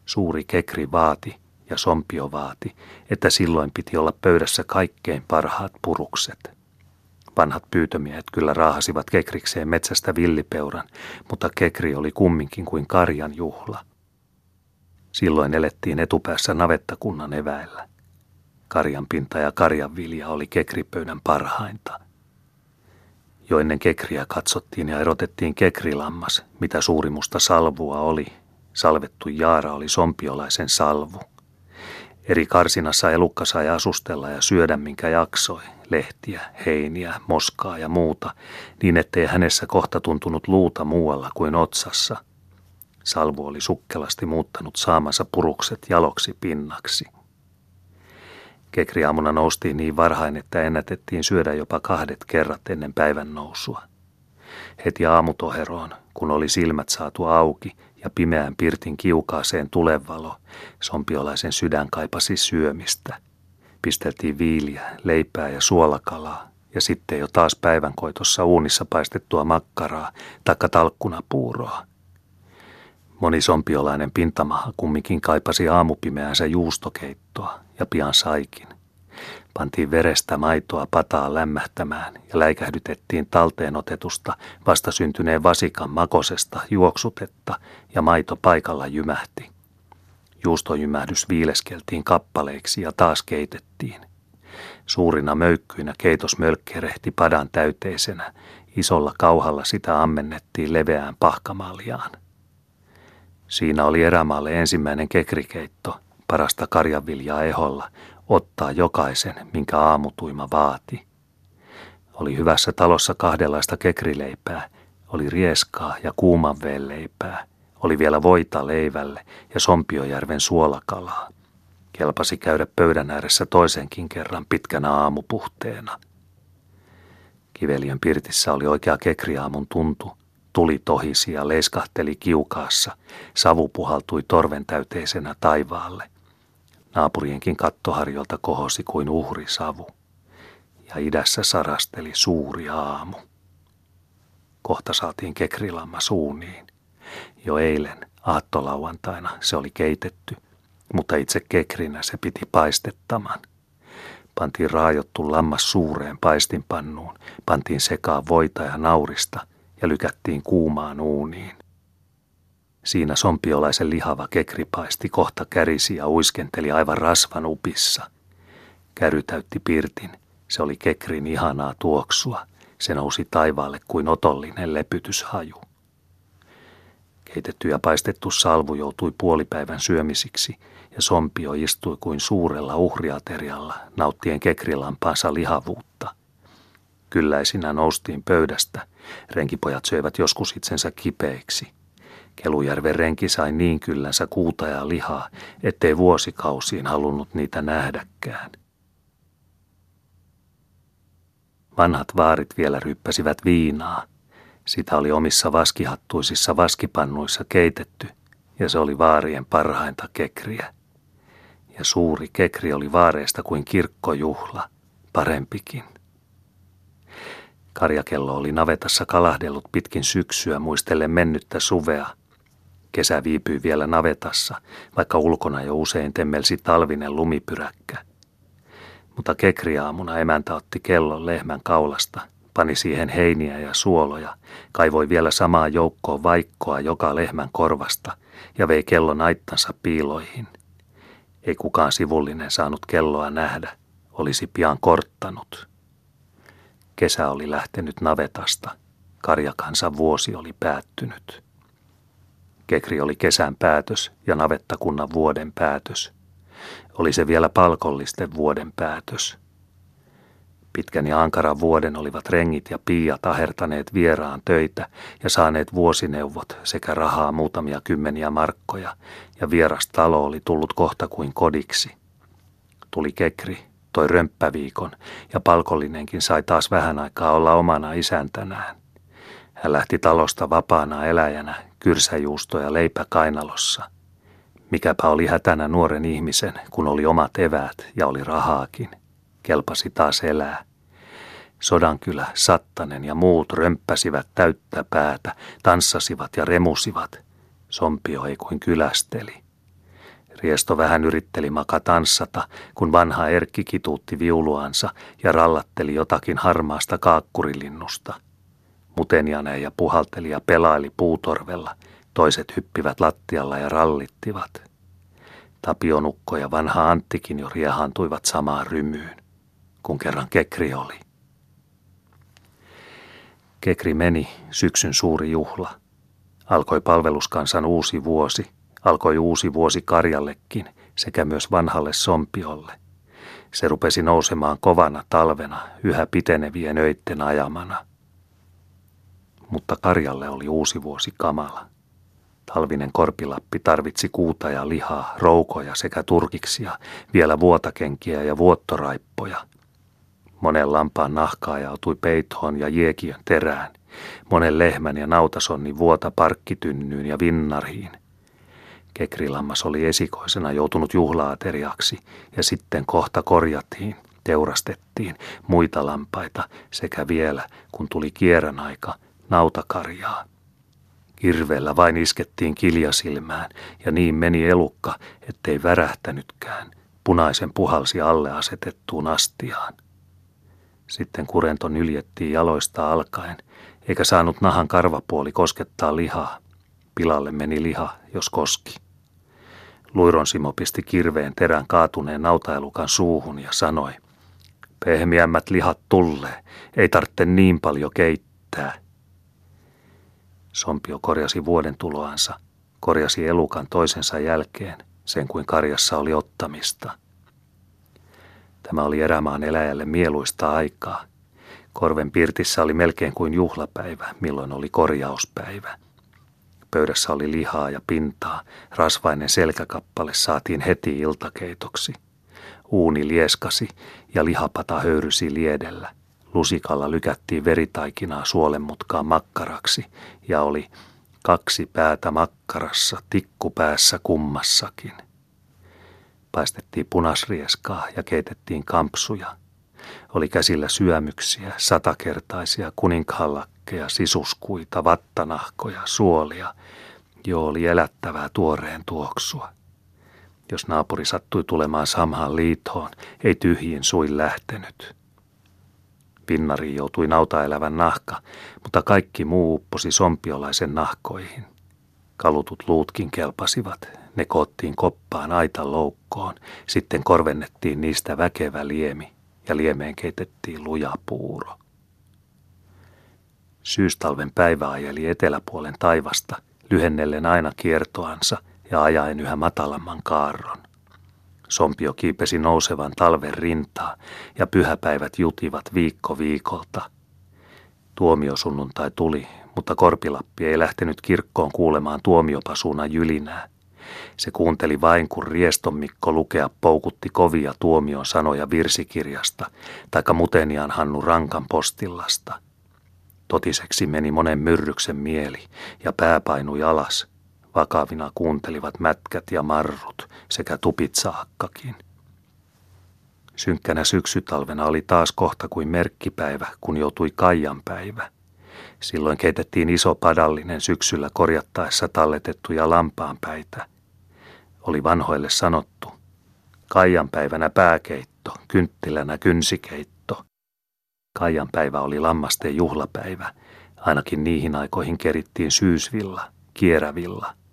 Suuri kekri vaati ja sompio vaati, että silloin piti olla pöydässä kaikkein parhaat purukset. Vanhat pyytömiehet kyllä raahasivat kekrikseen metsästä villipeuran, mutta kekri oli kumminkin kuin karjan juhla. Silloin elettiin etupäässä navettakunnan eväillä. Karjanpinta ja karjanvilja oli kekripöydän parhainta. Jo ennen kekriä katsottiin ja erotettiin kekrilammas, mitä suurimusta salvua oli. Salvettu jaara oli sompiolaisen salvu. Eri karsinassa elukka sai asustella ja syödä minkä jaksoi, lehtiä, heiniä, moskaa ja muuta, niin ettei hänessä kohta tuntunut luuta muualla kuin otsassa. Salvu oli sukkelasti muuttanut saamansa purukset jaloksi pinnaksi. Kekriaamuna noustiin niin varhain, että ennätettiin syödä jopa kahdet kerrat ennen päivän nousua. Heti aamutoheroon, kun oli silmät saatu auki ja pimeään pirtin kiukaaseen tulevalo, sompiolaisen sydän kaipasi syömistä. Pisteltiin viiliä, leipää ja suolakalaa, ja sitten jo taas päivänkoitossa uunissa paistettua makkaraa taikka talkkunapuuroa. Moni sompiolainen pintamaha kumminkin kaipasi aamupimeänsä juustokeittoa ja pian saikin. Pantiin verestä maitoa pataa lämmähtämään ja läikähdytettiin talteen otetusta vasta syntyneen vasikan makosesta juoksutetta ja maito paikalla jymähti. Juustojymähdys viileskeltiin kappaleiksi ja taas keitettiin. Suurina möykkyinä keitos mölkkerehti padan täyteisenä, isolla kauhalla sitä ammennettiin leveään pahkamaljaan. Siinä oli erämaalle ensimmäinen kekrikeitto, parasta karjanviljaa eholla, ottaa jokaisen, minkä aamutuima vaati. Oli hyvässä talossa kahdenlaista kekrileipää, oli rieskaa ja kuumanveen leipää, oli vielä voita leivälle ja Sompiojärven suolakalaa. Kelpasi käydä pöydän ääressä toisenkin kerran pitkänä aamupuhteena. Kiveliön pirtissä oli oikea kekriaamun tuntu – Tuli tohisi ja leiskahteli kiukaassa, savu puhaltui torven täyteisenä taivaalle. Naapurienkin kattoharjolta kohosi kuin uhrisavu, ja idässä sarasteli suuri aamu. Kohta saatiin kekrilamma suuniin. Jo eilen, aattolauantaina, se oli keitetty, mutta itse kekrinä se piti paistettaman. Pantiin raajottu lammas suureen paistinpannuun, pantiin sekaan voita ja naurista – ja lykättiin kuumaan uuniin. Siinä sompiolaisen lihava kekripaisti kohta kärisi ja uiskenteli aivan rasvan upissa. Käry täytti pirtin. Se oli kekrin ihanaa tuoksua. Se nousi taivaalle kuin otollinen lepytyshaju. Keitetty ja paistettu salvu joutui puolipäivän syömisiksi ja sompio istui kuin suurella uhriaterialla nauttien kekrilampaansa lihavuutta – Kylläisinä noustiin pöydästä. Renkipojat söivät joskus itsensä kipeiksi. Kelujärven renki sai niin kyllänsä kuuta ja lihaa, ettei vuosikausiin halunnut niitä nähdäkään. Vanhat vaarit vielä ryppäsivät viinaa. Sitä oli omissa vaskihattuisissa vaskipannuissa keitetty, ja se oli vaarien parhainta kekriä. Ja suuri kekri oli vaareista kuin kirkkojuhla, parempikin. Karjakello oli navetassa kalahdellut pitkin syksyä muistellen mennyttä suvea. Kesä viipyi vielä navetassa, vaikka ulkona jo usein temmelsi talvinen lumipyräkkä. Mutta kekriaamuna emäntä otti kellon lehmän kaulasta, pani siihen heiniä ja suoloja, kaivoi vielä samaa joukkoa vaikkoa joka lehmän korvasta ja vei kellon aittansa piiloihin. Ei kukaan sivullinen saanut kelloa nähdä, olisi pian korttanut. Kesä oli lähtenyt navetasta. Karjakansan vuosi oli päättynyt. Kekri oli kesän päätös ja navettakunnan vuoden päätös. Oli se vielä palkollisten vuoden päätös. Pitkän ja ankaran vuoden olivat rengit ja Pia tahertaneet vieraan töitä ja saaneet vuosineuvot sekä rahaa muutamia kymmeniä markkoja, ja vieras talo oli tullut kohta kuin kodiksi. Tuli kekri, toi römppäviikon, ja palkollinenkin sai taas vähän aikaa olla omana isäntänään. Hän lähti talosta vapaana eläjänä, kyrsäjuusto ja leipä kainalossa. Mikäpä oli hätänä nuoren ihmisen, kun oli omat eväät ja oli rahaakin. Kelpasi taas elää. Sodankylä, Sattanen ja muut römppäsivät täyttä päätä, tanssasivat ja remusivat. Sompio ei kuin kylästeli. Riesto vähän yritteli maka tanssata, kun vanha Erkki kituutti viuluansa ja rallatteli jotakin harmaasta kaakkurilinnusta – Muteniane ja puhalteli ja pelaili puutorvella, toiset hyppivät lattialla ja rallittivat. Tapionukko ja vanha Anttikin jo riehantuivat samaan rymyyn, kun kerran Kekri oli. Kekri meni, syksyn suuri juhla. Alkoi palveluskansan uusi vuosi, alkoi uusi vuosi Karjallekin sekä myös vanhalle Sompiolle. Se rupesi nousemaan kovana talvena, yhä pitenevien öitten ajamana – mutta Karjalle oli uusi vuosi kamala. Talvinen korpilappi tarvitsi kuuta ja lihaa, roukoja sekä turkiksia, vielä vuotakenkiä ja vuottoraippoja. Monen lampaan nahka ajautui peitoon ja jiekiön terään, monen lehmän ja nautasonni vuota parkkitynnyyn ja vinnariin. Kekrilammas oli esikoisena joutunut juhlaateriaksi ja sitten kohta korjattiin, teurastettiin muita lampaita sekä vielä, kun tuli kierän aika – nautakarjaa. Kirveellä vain iskettiin kiljasilmään ja niin meni elukka, ettei värähtänytkään. Punaisen puhalsi alle asetettuun astiaan. Sitten kurento nyljettiin jaloista alkaen, eikä saanut nahan karvapuoli koskettaa lihaa. Pilalle meni liha, jos koski. Luiron Simo pisti kirveen terän kaatuneen nautaelukan suuhun ja sanoi, pehmiämmät lihat tulee, ei tarvitse niin paljon keittää. Sompio korjasi vuoden tuloansa, korjasi elukan toisensa jälkeen, sen kuin karjassa oli ottamista. Tämä oli erämaan eläjälle mieluista aikaa. Korven pirtissä oli melkein kuin juhlapäivä, milloin oli korjauspäivä. Pöydässä oli lihaa ja pintaa, rasvainen selkäkappale saatiin heti iltakeitoksi. Uuni lieskasi ja lihapata höyrysi liedellä – Lusikalla lykättiin veritaikinaa suolemutkaan makkaraksi ja oli kaksi päätä makkarassa, tikku päässä kummassakin. Paistettiin punasrieskaa ja keitettiin kampsuja. Oli käsillä syömyksiä, satakertaisia kuninkaalakkeja, sisuskuita, vattanahkoja, suolia. Jo oli elättävää tuoreen tuoksua. Jos naapuri sattui tulemaan samhaan liittoon, ei tyhjin suin lähtenyt – Pinnariin joutui nautaelävän nahka, mutta kaikki muu upposi sompiolaisen nahkoihin. Kalutut luutkin kelpasivat. Ne koottiin koppaan aitan loukkoon, sitten korvennettiin niistä väkevä liemi ja liemeen keitettiin luja puuro. Syystalven päivä ajeli eteläpuolen taivasta, lyhennellen aina kiertoansa ja ajaen yhä matalamman kaarron. Sompio kiipesi nousevan talven rintaa ja pyhäpäivät jutivat viikko viikolta. Tuomiosunnuntai tuli, mutta Korpilappi ei lähtenyt kirkkoon kuulemaan tuomiopasuna jylinää. Se kuunteli vain, kun Rieston Mikko lukea poukutti kovia tuomion sanoja virsikirjasta, taikka Mutenian Hannu Rankan postillasta. Totiseksi meni monen myrryksen mieli ja pää painui alas – Vakavina kuuntelivat mätkät ja marrut sekä tupitsaakkakin. Synkkänä syksytalvena oli taas kohta kuin merkkipäivä, kun joutui Kaijan päivä. Silloin keitettiin iso padallinen syksyllä korjattaessa talletettuja lampaanpäitä. Oli vanhoille sanottu, Kaijan päivänä pääkeitto, kynttilänä kynsikeitto. Kaijan päivä oli lammasten juhlapäivä, ainakin niihin aikoihin kerittiin syysvilla, kierävilla –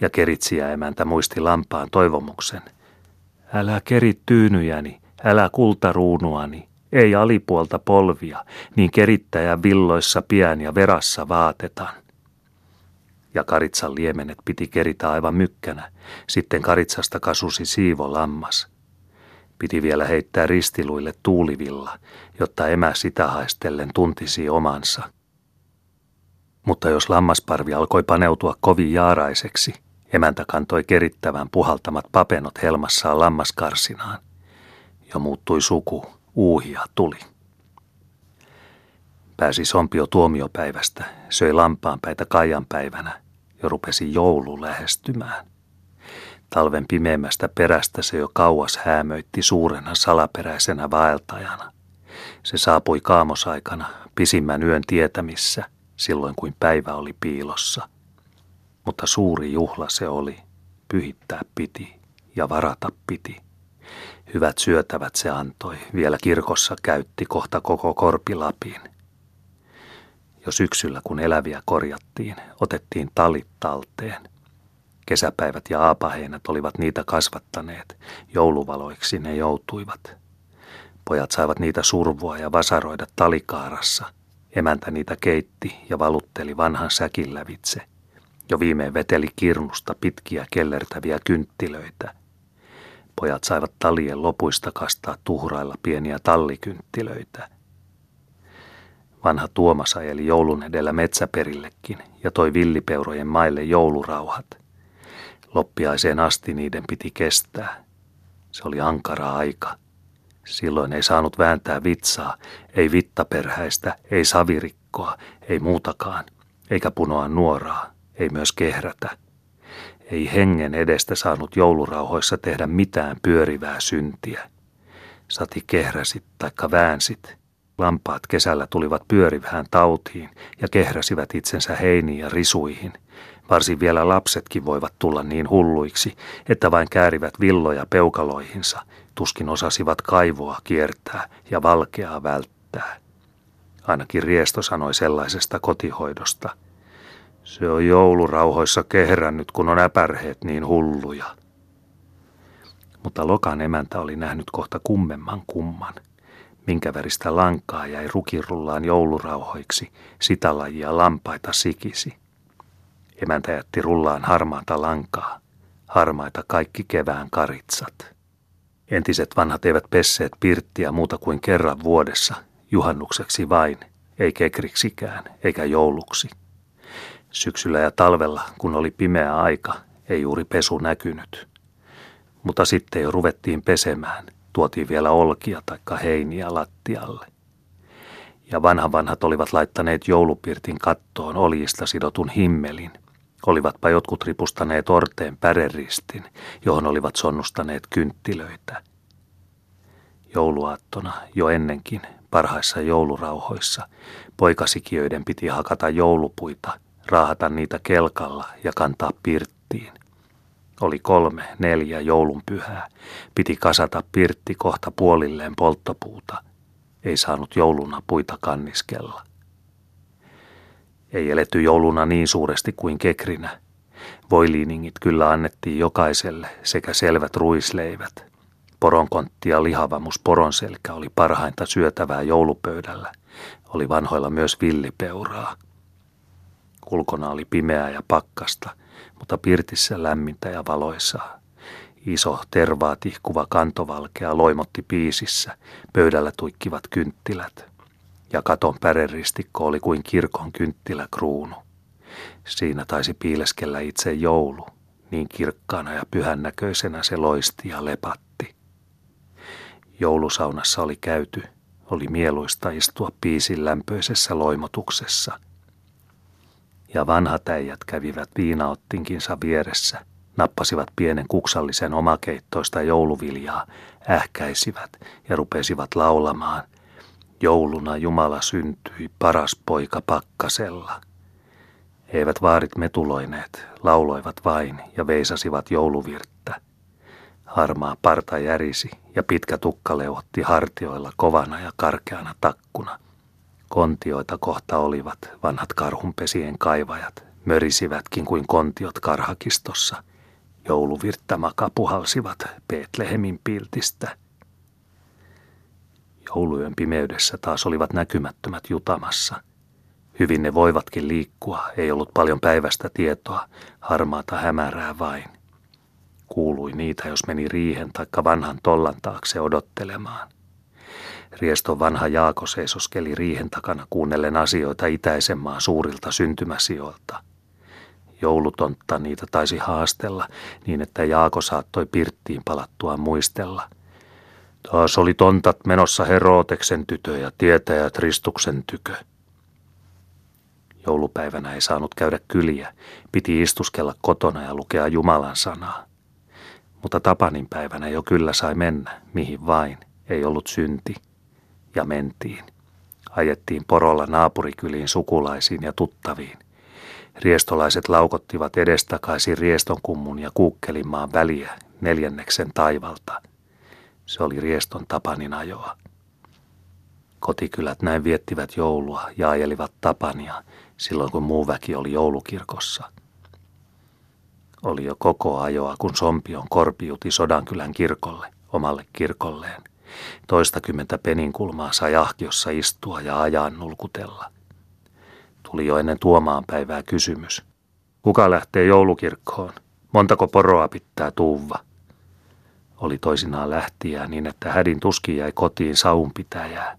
ja keritsiä emäntä muisti lampaan toivomuksen. Älä keri tyynyjäni, älä kultaruunuani, ei alipuolta polvia, niin kerittäjä villoissa pian ja verassa vaatetaan. Ja karitsan liemenet piti keritä aivan mykkänä, sitten karitsasta kasusi siivo lammas. Piti vielä heittää ristiluille tuulivilla, jotta emä sitä haistellen tuntisi omansa. Mutta jos lammasparvi alkoi paneutua kovin jaaraiseksi, emäntä kantoi kerittävän puhaltamat papenot helmassaan lammaskarsinaan. Jo muuttui suku, uuhia tuli. Pääsi Sompio tuomiopäivästä, söi lampaanpäitä Kaijan päivänä ja rupesi joulu lähestymään. Talven pimeämmästä perästä se jo kauas häämöitti suurena salaperäisenä vaeltajana. Se saapui kaamosaikana, pisimmän yön tietämissä, silloin kuin päivä oli piilossa. Mutta suuri juhla se oli, pyhittää piti ja varata piti. Hyvät syötävät se antoi, vielä kirkossa käytti kohta koko korpilapin. Jo syksyllä, kun eläviä korjattiin, otettiin talit talteen. Kesäpäivät ja aapaheinät olivat niitä kasvattaneet, jouluvaloiksi ne joutuivat. Pojat saivat niitä survua ja vasaroida talikaarassa – Emäntä niitä keitti ja valutteli vanhan säkin lävitse. Jo viimein veteli kirnusta pitkiä kellertäviä kynttilöitä. Pojat saivat talien lopuista kastaa tuhrailla pieniä tallikynttilöitä. Vanha Tuomas ajeli joulun edellä metsäperillekin ja toi villipeurojen maille joulurauhat. Loppiaiseen asti niiden piti kestää. Se oli ankara aika – Silloin ei saanut vääntää vitsaa, ei vittaperhäistä, ei savirikkoa, ei muutakaan, eikä punoa nuoraa, ei myös kehrätä. Ei hengen edestä saanut joulurauhoissa tehdä mitään pyörivää syntiä. Sati kehräsit taikka väänsit. Lampaat kesällä tulivat pyörivään tautiin ja kehräsivät itsensä heiniin ja risuihin. Varsin vielä lapsetkin voivat tulla niin hulluiksi, että vain käärivät villoja peukaloihinsa – tuskin osasivat kaivoa kiertää ja valkeaa välttää. Ainakin Riesto sanoi sellaisesta kotihoidosta. Se on joulurauhoissa kehrännyt, kun on äpärheet niin hulluja. Mutta Lokan emäntä oli nähnyt kohta kummemman kumman. Minkä väristä lankaa jäi rukirullaan joulurauhoiksi, sitä lajia lampaita sikisi. Emäntä jätti rullaan harmaata lankaa, harmaita kaikki kevään karitsat. Entiset vanhat eivät pesseet pirttiä muuta kuin kerran vuodessa, juhannukseksi vain, ei kekriksikään, eikä jouluksi. Syksyllä ja talvella, kun oli pimeä aika, ei juuri pesu näkynyt. Mutta sitten jo ruvettiin pesemään, tuotiin vielä olkia taikka heiniä lattialle. Ja vanha vanhat olivat laittaneet joulupirtin kattoon oljista sidotun himmelin, Olivatpa jotkut ripustaneet orteen päreristin, johon olivat sonnustaneet kynttilöitä. Jouluaattona, jo ennenkin, parhaissa joulurauhoissa, poikasikiöiden piti hakata joulupuita, raahata niitä kelkalla ja kantaa pirttiin. Oli kolme, neljä joulunpyhää. Piti kasata pirtti kohta puolilleen polttopuuta. Ei saanut jouluna puita kanniskella. Ei eletty jouluna niin suuresti kuin kekrinä. Voiliiningit kyllä annettiin jokaiselle sekä selvät ruisleivät. Poronkontti ja lihavamus poronselkä oli parhainta syötävää joulupöydällä. Oli vanhoilla myös villipeuraa. Ulkona oli pimeää ja pakkasta, mutta pirtissä lämmintä ja valoisaa. Iso, tervaa tihkuva kantovalkea loimotti piisissä, pöydällä tuikkivat kynttilät – ja katon päreristikko oli kuin kirkon kynttiläkruunu. Siinä taisi piileskellä itse joulu, niin kirkkaana ja pyhännäköisenä se loisti ja lepatti. Joulusaunassa oli käyty, oli mieluista istua piisin lämpöisessä loimotuksessa. Ja vanhat äijät kävivät viinaottinkinsa vieressä, nappasivat pienen kuksallisen omakeittoista jouluviljaa, ähkäisivät ja rupesivat laulamaan – Jouluna Jumala syntyi, paras poika pakkasella. Eivät vaarit metuloineet, lauloivat vain ja veisasivat jouluvirttä. Harmaa parta järisi ja pitkä tukka leuhotti hartioilla kovana ja karkeana takkuna. Kontioita kohta olivat vanhat karhunpesien kaivajat, mörisivätkin kuin kontiot karhakistossa. Jouluvirttä makapuhalsivat Betlehemin piltistä – Jouluyön pimeydessä taas olivat näkymättömät jutamassa. Hyvin ne voivatkin liikkua, ei ollut paljon päivästä tietoa, harmaata hämärää vain. Kuului niitä, jos meni riihen taikka vanhan tollan taakse odottelemaan. Rieston vanha Jaako seisoskeli riihen takana kuunnellen asioita itäisen maan suurilta syntymäsijoilta. Joulutontta niitä taisi haastella niin, että Jaako saattoi pirttiin palattua muistella. Taas oli tontat menossa Herooteksen tytö ja tietäjät Ristuksen tykö. Joulupäivänä ei saanut käydä kyliä, piti istuskella kotona ja lukea Jumalan sanaa. Mutta Tapanin päivänä jo kyllä sai mennä, mihin vain, ei ollut synti ja mentiin. Ajettiin porolla naapurikyliin sukulaisiin ja tuttaviin. Riestolaiset laukottivat edestakaisin riestonkummun ja kuukkelimaan väliä neljänneksen taivalta. Se oli rieston tapanin ajoa. Kotikylät näin viettivät joulua ja ajelivat tapania silloin, kun muu väki oli joulukirkossa. Oli jo koko ajoa, kun Sompion korpiuti Sodankylän kirkolle, omalle kirkolleen. Toistakymmentä peninkulmaa sai ahkiossa istua ja ajaa nulkutella. Tuli jo ennen tuomaan päivää kysymys. Kuka lähtee joulukirkkoon? Montako poroa pitää tuuva? Oli toisinaan lähtiä niin, että hädin tuski jäi kotiin saunpitäjää.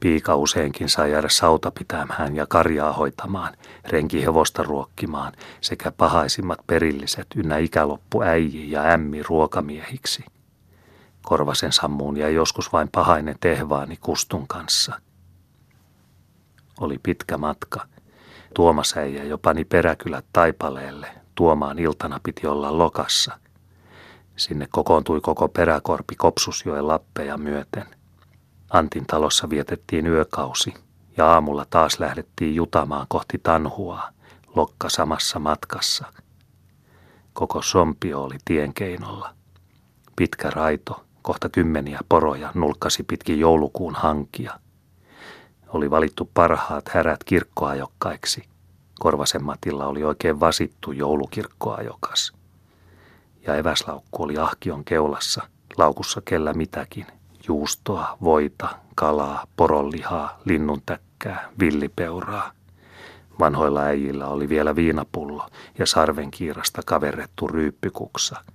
Piika useinkin sai jäädä sauta pitämään ja karjaa hoitamaan, renki hevosta ruokkimaan sekä pahaisimmat perilliset ynnä ikäloppu äiji ja ämmi ruokamiehiksi. Korvasen sammuun ja joskus vain pahainen tehvaani kustun kanssa. Oli pitkä matka. Tuomas äijä jo pani peräkylät taipaleelle. Tuomaan iltana piti olla lokassa. Sinne kokoontui koko peräkorpi Kopsusjoen lappeja myöten. Antin talossa vietettiin yökausi ja aamulla taas lähdettiin jutamaan kohti Tanhua, lokka samassa matkassa. Koko sompio oli tienkeinolla. Pitkä raito, Kohta kymmeniä poroja nulkkasi pitkin joulukuun hankia. Oli valittu parhaat härät kirkkoajokkaiksi. Korvasen Matilla oli oikein vasittu joulukirkkoajokas. Ja eväslaukku oli ahkion keulassa, laukussa kellä mitäkin. Juustoa, voita, kalaa, poronlihaa, linnuntäkkää, villipeuraa. Vanhoilla äijillä oli vielä viinapullo ja sarvenkiirasta kaverrettu ryyppykuksa –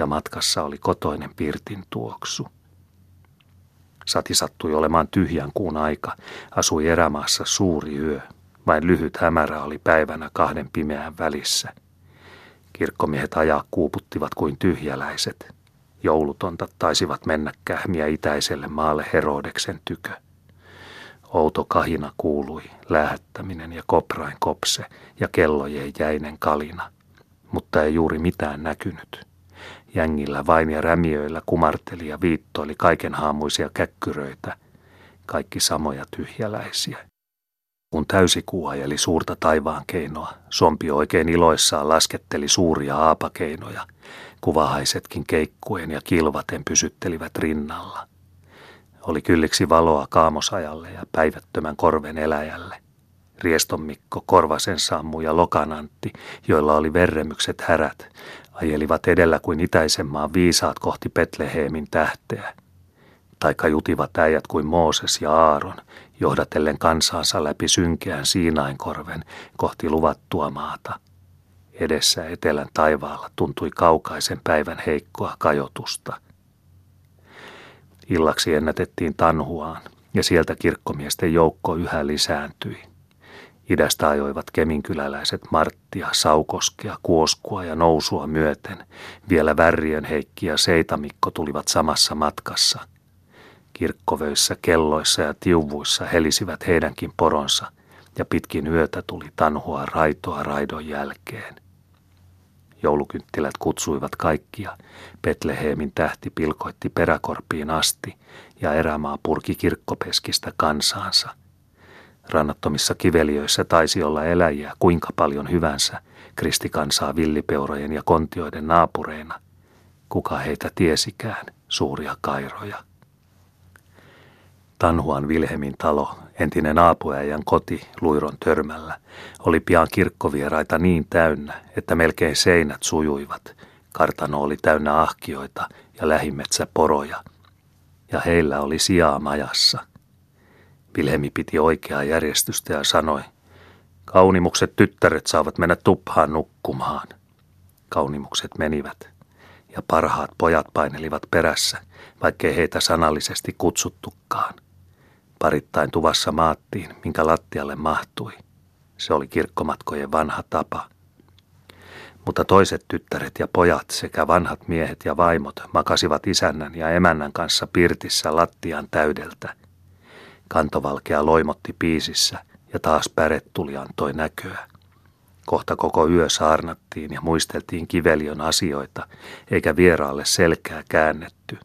ja matkassa oli kotoinen pirtin tuoksu. Sati sattui olemaan tyhjän kuun aika, asui erämaassa suuri yö. Vain lyhyt hämärä oli päivänä kahden pimeän välissä. Kirkkomiehet ajaa kuuputtivat kuin tyhjäläiset. Joulutontat taisivat mennä kähmiä itäiselle maalle Herodeksen tykö. Outo kahina kuului, lähettäminen ja koprain kopse ja kellojen jäinen kalina, mutta ei juuri mitään näkynyt. Jängillä vain ja rämiöillä kumarteli ja viittoili kaikenhaamuisia käkkyröitä, kaikki samoja tyhjäläisiä. Kun täysikuu ajeli suurta taivaan keinoa, sompi oikein iloissaan lasketteli suuria aapakeinoja. Kuvahaisetkin keikkuen ja kilvaten pysyttelivät rinnalla. Oli kylliksi valoa kaamosajalle ja päivättömän korven eläjälle. Rieston Mikko, Korvasen Sammu ja Lokanantti, joilla oli verremykset härät, ajelivat edellä kuin itäisen maan viisaat kohti Petleheemin tähteä. Taikka jutivat äijät kuin Mooses ja Aaron, johdatellen kansaansa läpi synkeän Siinainkorven kohti luvattua maata. Edessä etelän taivaalla tuntui kaukaisen päivän heikkoa kajotusta. Illaksi ennätettiin Tanhuaan, ja sieltä kirkkomiesten joukko yhä lisääntyi. Idästä ajoivat keminkyläläiset Marttia, Saukoskea, Kuoskua ja Nousua myöten. Vielä Värriön Heikki ja Seitamikko tulivat samassa matkassa. Kirkkovöissä, kelloissa ja tiuvuissa helisivät heidänkin poronsa, ja pitkin yötä tuli tanhua raitoa raidon jälkeen. Joulukynttilät kutsuivat kaikkia. Petleheemin tähti pilkoitti peräkorpiin asti, ja erämaa purki kirkkopeskistä kansaansa – Rannattomissa kiveliöissä taisi olla eläjiä kuinka paljon hyvänsä, kristikansaa villipeurojen ja kontioiden naapureina. Kuka heitä tiesikään, suuria kairoja. Tanhuan Vilhemin talo, entinen aapuäijän koti Luiron törmällä, oli pian kirkkovieraita niin täynnä, että melkein seinät sujuivat. Kartano oli täynnä ahkioita ja lähimetsä poroja. ja heillä oli sijaa majassa. Vilhemi piti oikeaa järjestystä ja sanoi, kaunimukset tyttäret saavat mennä tuphaan nukkumaan. Kaunimukset menivät, ja parhaat pojat painelivat perässä, vaikkei heitä sanallisesti kutsuttukaan. Parittain tuvassa maattiin, minkä lattialle mahtui. Se oli kirkkomatkojen vanha tapa. Mutta toiset tyttäret ja pojat sekä vanhat miehet ja vaimot makasivat isännän ja emännän kanssa pirtissä lattian täydeltä. Kantovalkea loimotti piisissä ja taas pärettuli antoi näköä. Kohta koko yö saarnattiin ja muisteltiin kivelion asioita, eikä vieraalle selkää käännetty.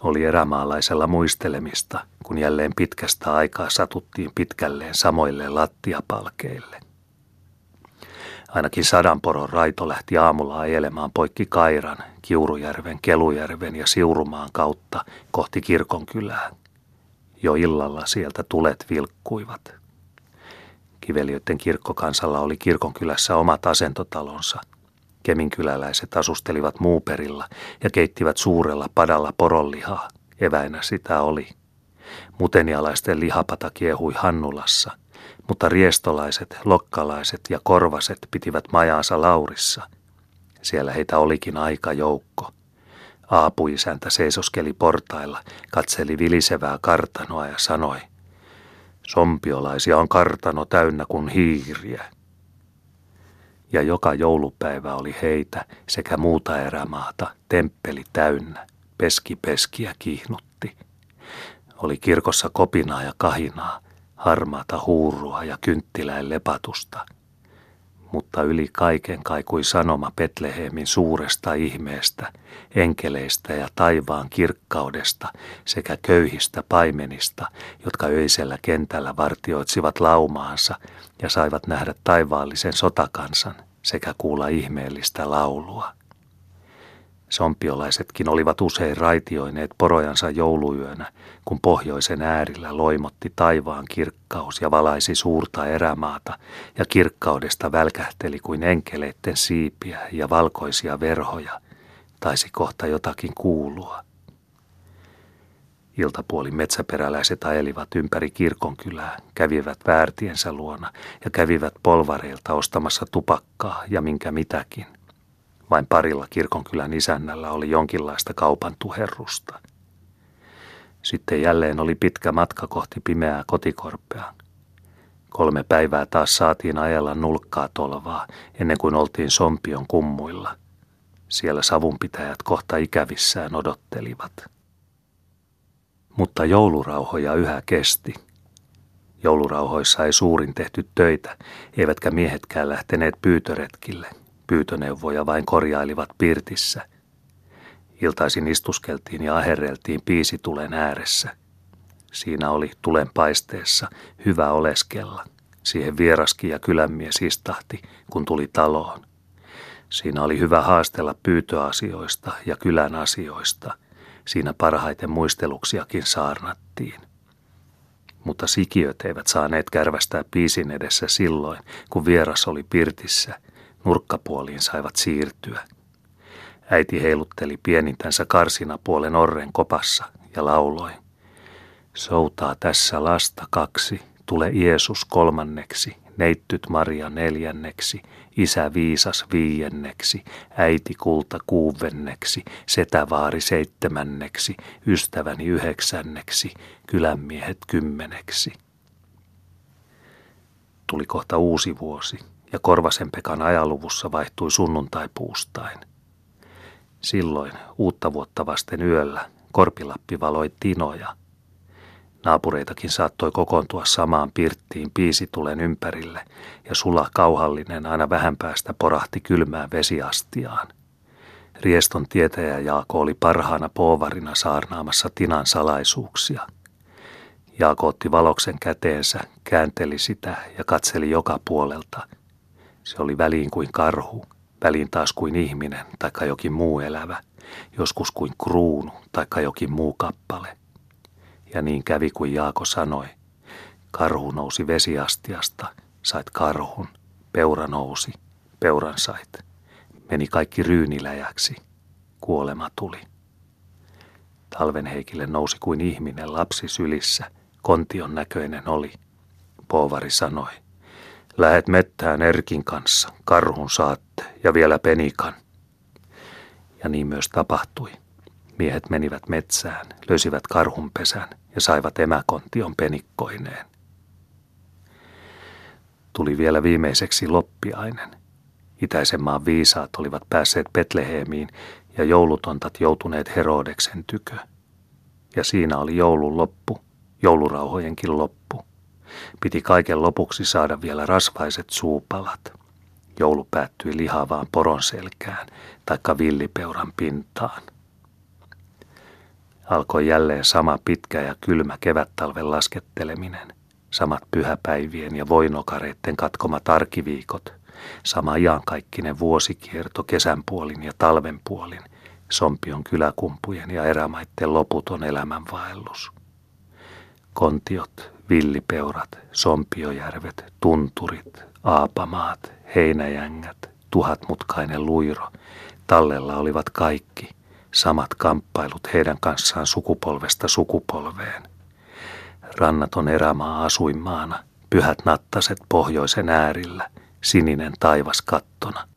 Oli erämaalaisella muistelemista, kun jälleen pitkästä aikaa satuttiin pitkälleen samoille lattiapalkeille. Ainakin sadanporon raito lähti aamulla ajelemaan poikki Kairan, Kiurujärven, Kelujärven ja Siurumaan kautta kohti kirkonkylää. Jo illalla sieltä tulet vilkkuivat. Kiveliöiden kirkkokansalla oli kirkonkylässä omat asentotalonsa. Keminkyläläiset asustelivat muuperilla ja keittivät suurella padalla poronlihaa. Eväinä sitä oli. Mutenialaisten lihapata kiehui Hannulassa, mutta riestolaiset, lokkalaiset ja korvaset pitivät majaansa Laurissa. Siellä heitä olikin aika joukko. Aapuisäntä seisoskeli portailla, katseli vilisevää kartanoa ja sanoi, Sompiolaisia on kartano täynnä kuin hiiriä. Ja joka joulupäivä oli heitä sekä muuta erämaata temppeli täynnä, peski peskiä kihnutti. Oli kirkossa kopinaa ja kahinaa, harmaata huurua ja kynttiläin lepatusta – mutta yli kaiken kaikui sanoma Petlehemin suuresta ihmeestä, enkeleistä ja taivaan kirkkaudesta sekä köyhistä paimenista, jotka öisellä kentällä vartioitsivat laumaansa ja saivat nähdä taivaallisen sotakansan sekä kuulla ihmeellistä laulua. Sompiolaisetkin olivat usein raitioineet porojansa jouluyönä, kun pohjoisen äärillä loimotti taivaan kirkkaus ja valaisi suurta erämaata, ja kirkkaudesta välkähteli kuin enkeleitten siipiä ja valkoisia verhoja, taisi kohta jotakin kuulua. Iltapuoli metsäperäläiset aelivat ympäri kirkonkylää, kävivät väärtiensä luona ja kävivät polvareilta ostamassa tupakkaa ja minkä mitäkin – vain parilla kirkonkylän isännällä oli jonkinlaista kaupan tuherrusta. Sitten jälleen oli pitkä matka kohti pimeää kotikorpea. Kolme päivää taas saatiin ajella nulkkaa tolvaa ennen kuin oltiin Sompion kummuilla. Siellä savunpitäjät kohta ikävissään odottelivat. Mutta joulurauhoja yhä kesti. Joulurauhoissa ei suurin tehty töitä, eivätkä miehetkään lähteneet pyytöretkille – Pyytöneuvoja vain korjailivat pirtissä. Iltaisin istuskeltiin ja aherreltiin piisitulen ääressä. Siinä oli tulen paisteessa hyvä oleskella. Siihen vieraski ja kylänmies istahti, kun tuli taloon. Siinä oli hyvä haastella pyytöasioista ja kylän asioista. Siinä parhaiten muisteluksiakin saarnattiin. Mutta sikiöt eivät saaneet kärvästää piisin edessä silloin, kun vieras oli pirtissä – Nurkkapuoliin saivat siirtyä. Äiti heilutteli pienintänsä karsinapuolen orren kopassa ja lauloi. Soutaa tässä lasta kaksi, tule Jeesus kolmanneksi, neittyt Maria neljänneksi, isä viisas viienneksi, äiti kulta kuuvenneksi, setävaari seitsemänneksi, ystäväni yhdeksänneksi, kylänmiehet kymmeneksi. Tuli kohta uusi vuosi ja Korvasen Pekan ajaluvussa vaihtui sunnuntai puustain. Silloin uutta vuotta vasten yöllä Korpilappi valoi tinoja. Naapureitakin saattoi kokoontua samaan pirttiin piisitulen ympärille ja sula kauhallinen aina vähän päästä porahti kylmään vesiastiaan. Rieston tietäjä Jaako oli parhaana poovarina saarnaamassa Tinan salaisuuksia. Jaako otti valoksen käteensä, käänteli sitä ja katseli joka puolelta – se oli väliin kuin karhu, väliin taas kuin ihminen tai jokin muu elävä, joskus kuin kruunu tai jokin muu kappale. Ja niin kävi kuin Jaako sanoi. Karhu nousi vesiastiasta, sait karhun, peura nousi, peuran sait. Meni kaikki ryyniläjäksi, kuolema tuli. Talvenheikille nousi kuin ihminen lapsi sylissä. Kontion näköinen oli. Poovari sanoi. Lähet mettään Erkin kanssa, karhun saatte ja vielä penikan. Ja niin myös tapahtui. Miehet menivät metsään, löysivät karhunpesän ja saivat emäkontion penikkoineen. Tuli vielä viimeiseksi loppiainen. Itäisen maan viisaat olivat päässeet Betlehemiin ja joulutontat joutuneet Herodeksen tykö. Ja siinä oli joulun loppu, joulurauhojenkin loppu. Piti kaiken lopuksi saada vielä rasvaiset suupalat. Joulu päättyi lihavaan poron selkään, taikka villipeuran pintaan. Alkoi jälleen sama pitkä ja kylmä kevättalven lasketteleminen, samat pyhäpäivien ja voinokareitten katkomat arkiviikot, sama iankaikkinen vuosikierto kesän puolin ja talven puolin, Sompion kyläkumpujen ja erämaitten loputon elämänvaellus. Kontiot, villipeurat, Sompiojärvet, tunturit, aapamaat, heinäjängät, tuhatmutkainen luiro, tallella olivat kaikki – samat kamppailut heidän kanssaan sukupolvesta sukupolveen. Rannaton erämaa asuinmaana, pyhät nattaset pohjoisen äärillä, sininen taivas kattona.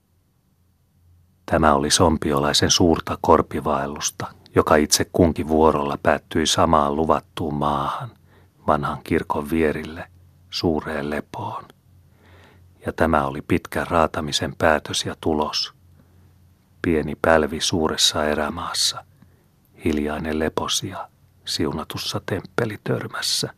Tämä oli sompiolaisen suurta korpivaellusta, joka itse kunkin vuorolla päättyi samaan luvattuun maahan, vanhan kirkon vierille, suureen lepoon. Ja tämä oli pitkän raatamisen päätös ja tulos – pieni pälvi suuressa erämaassa, hiljainen leposia siunatussa temppelitörmässä.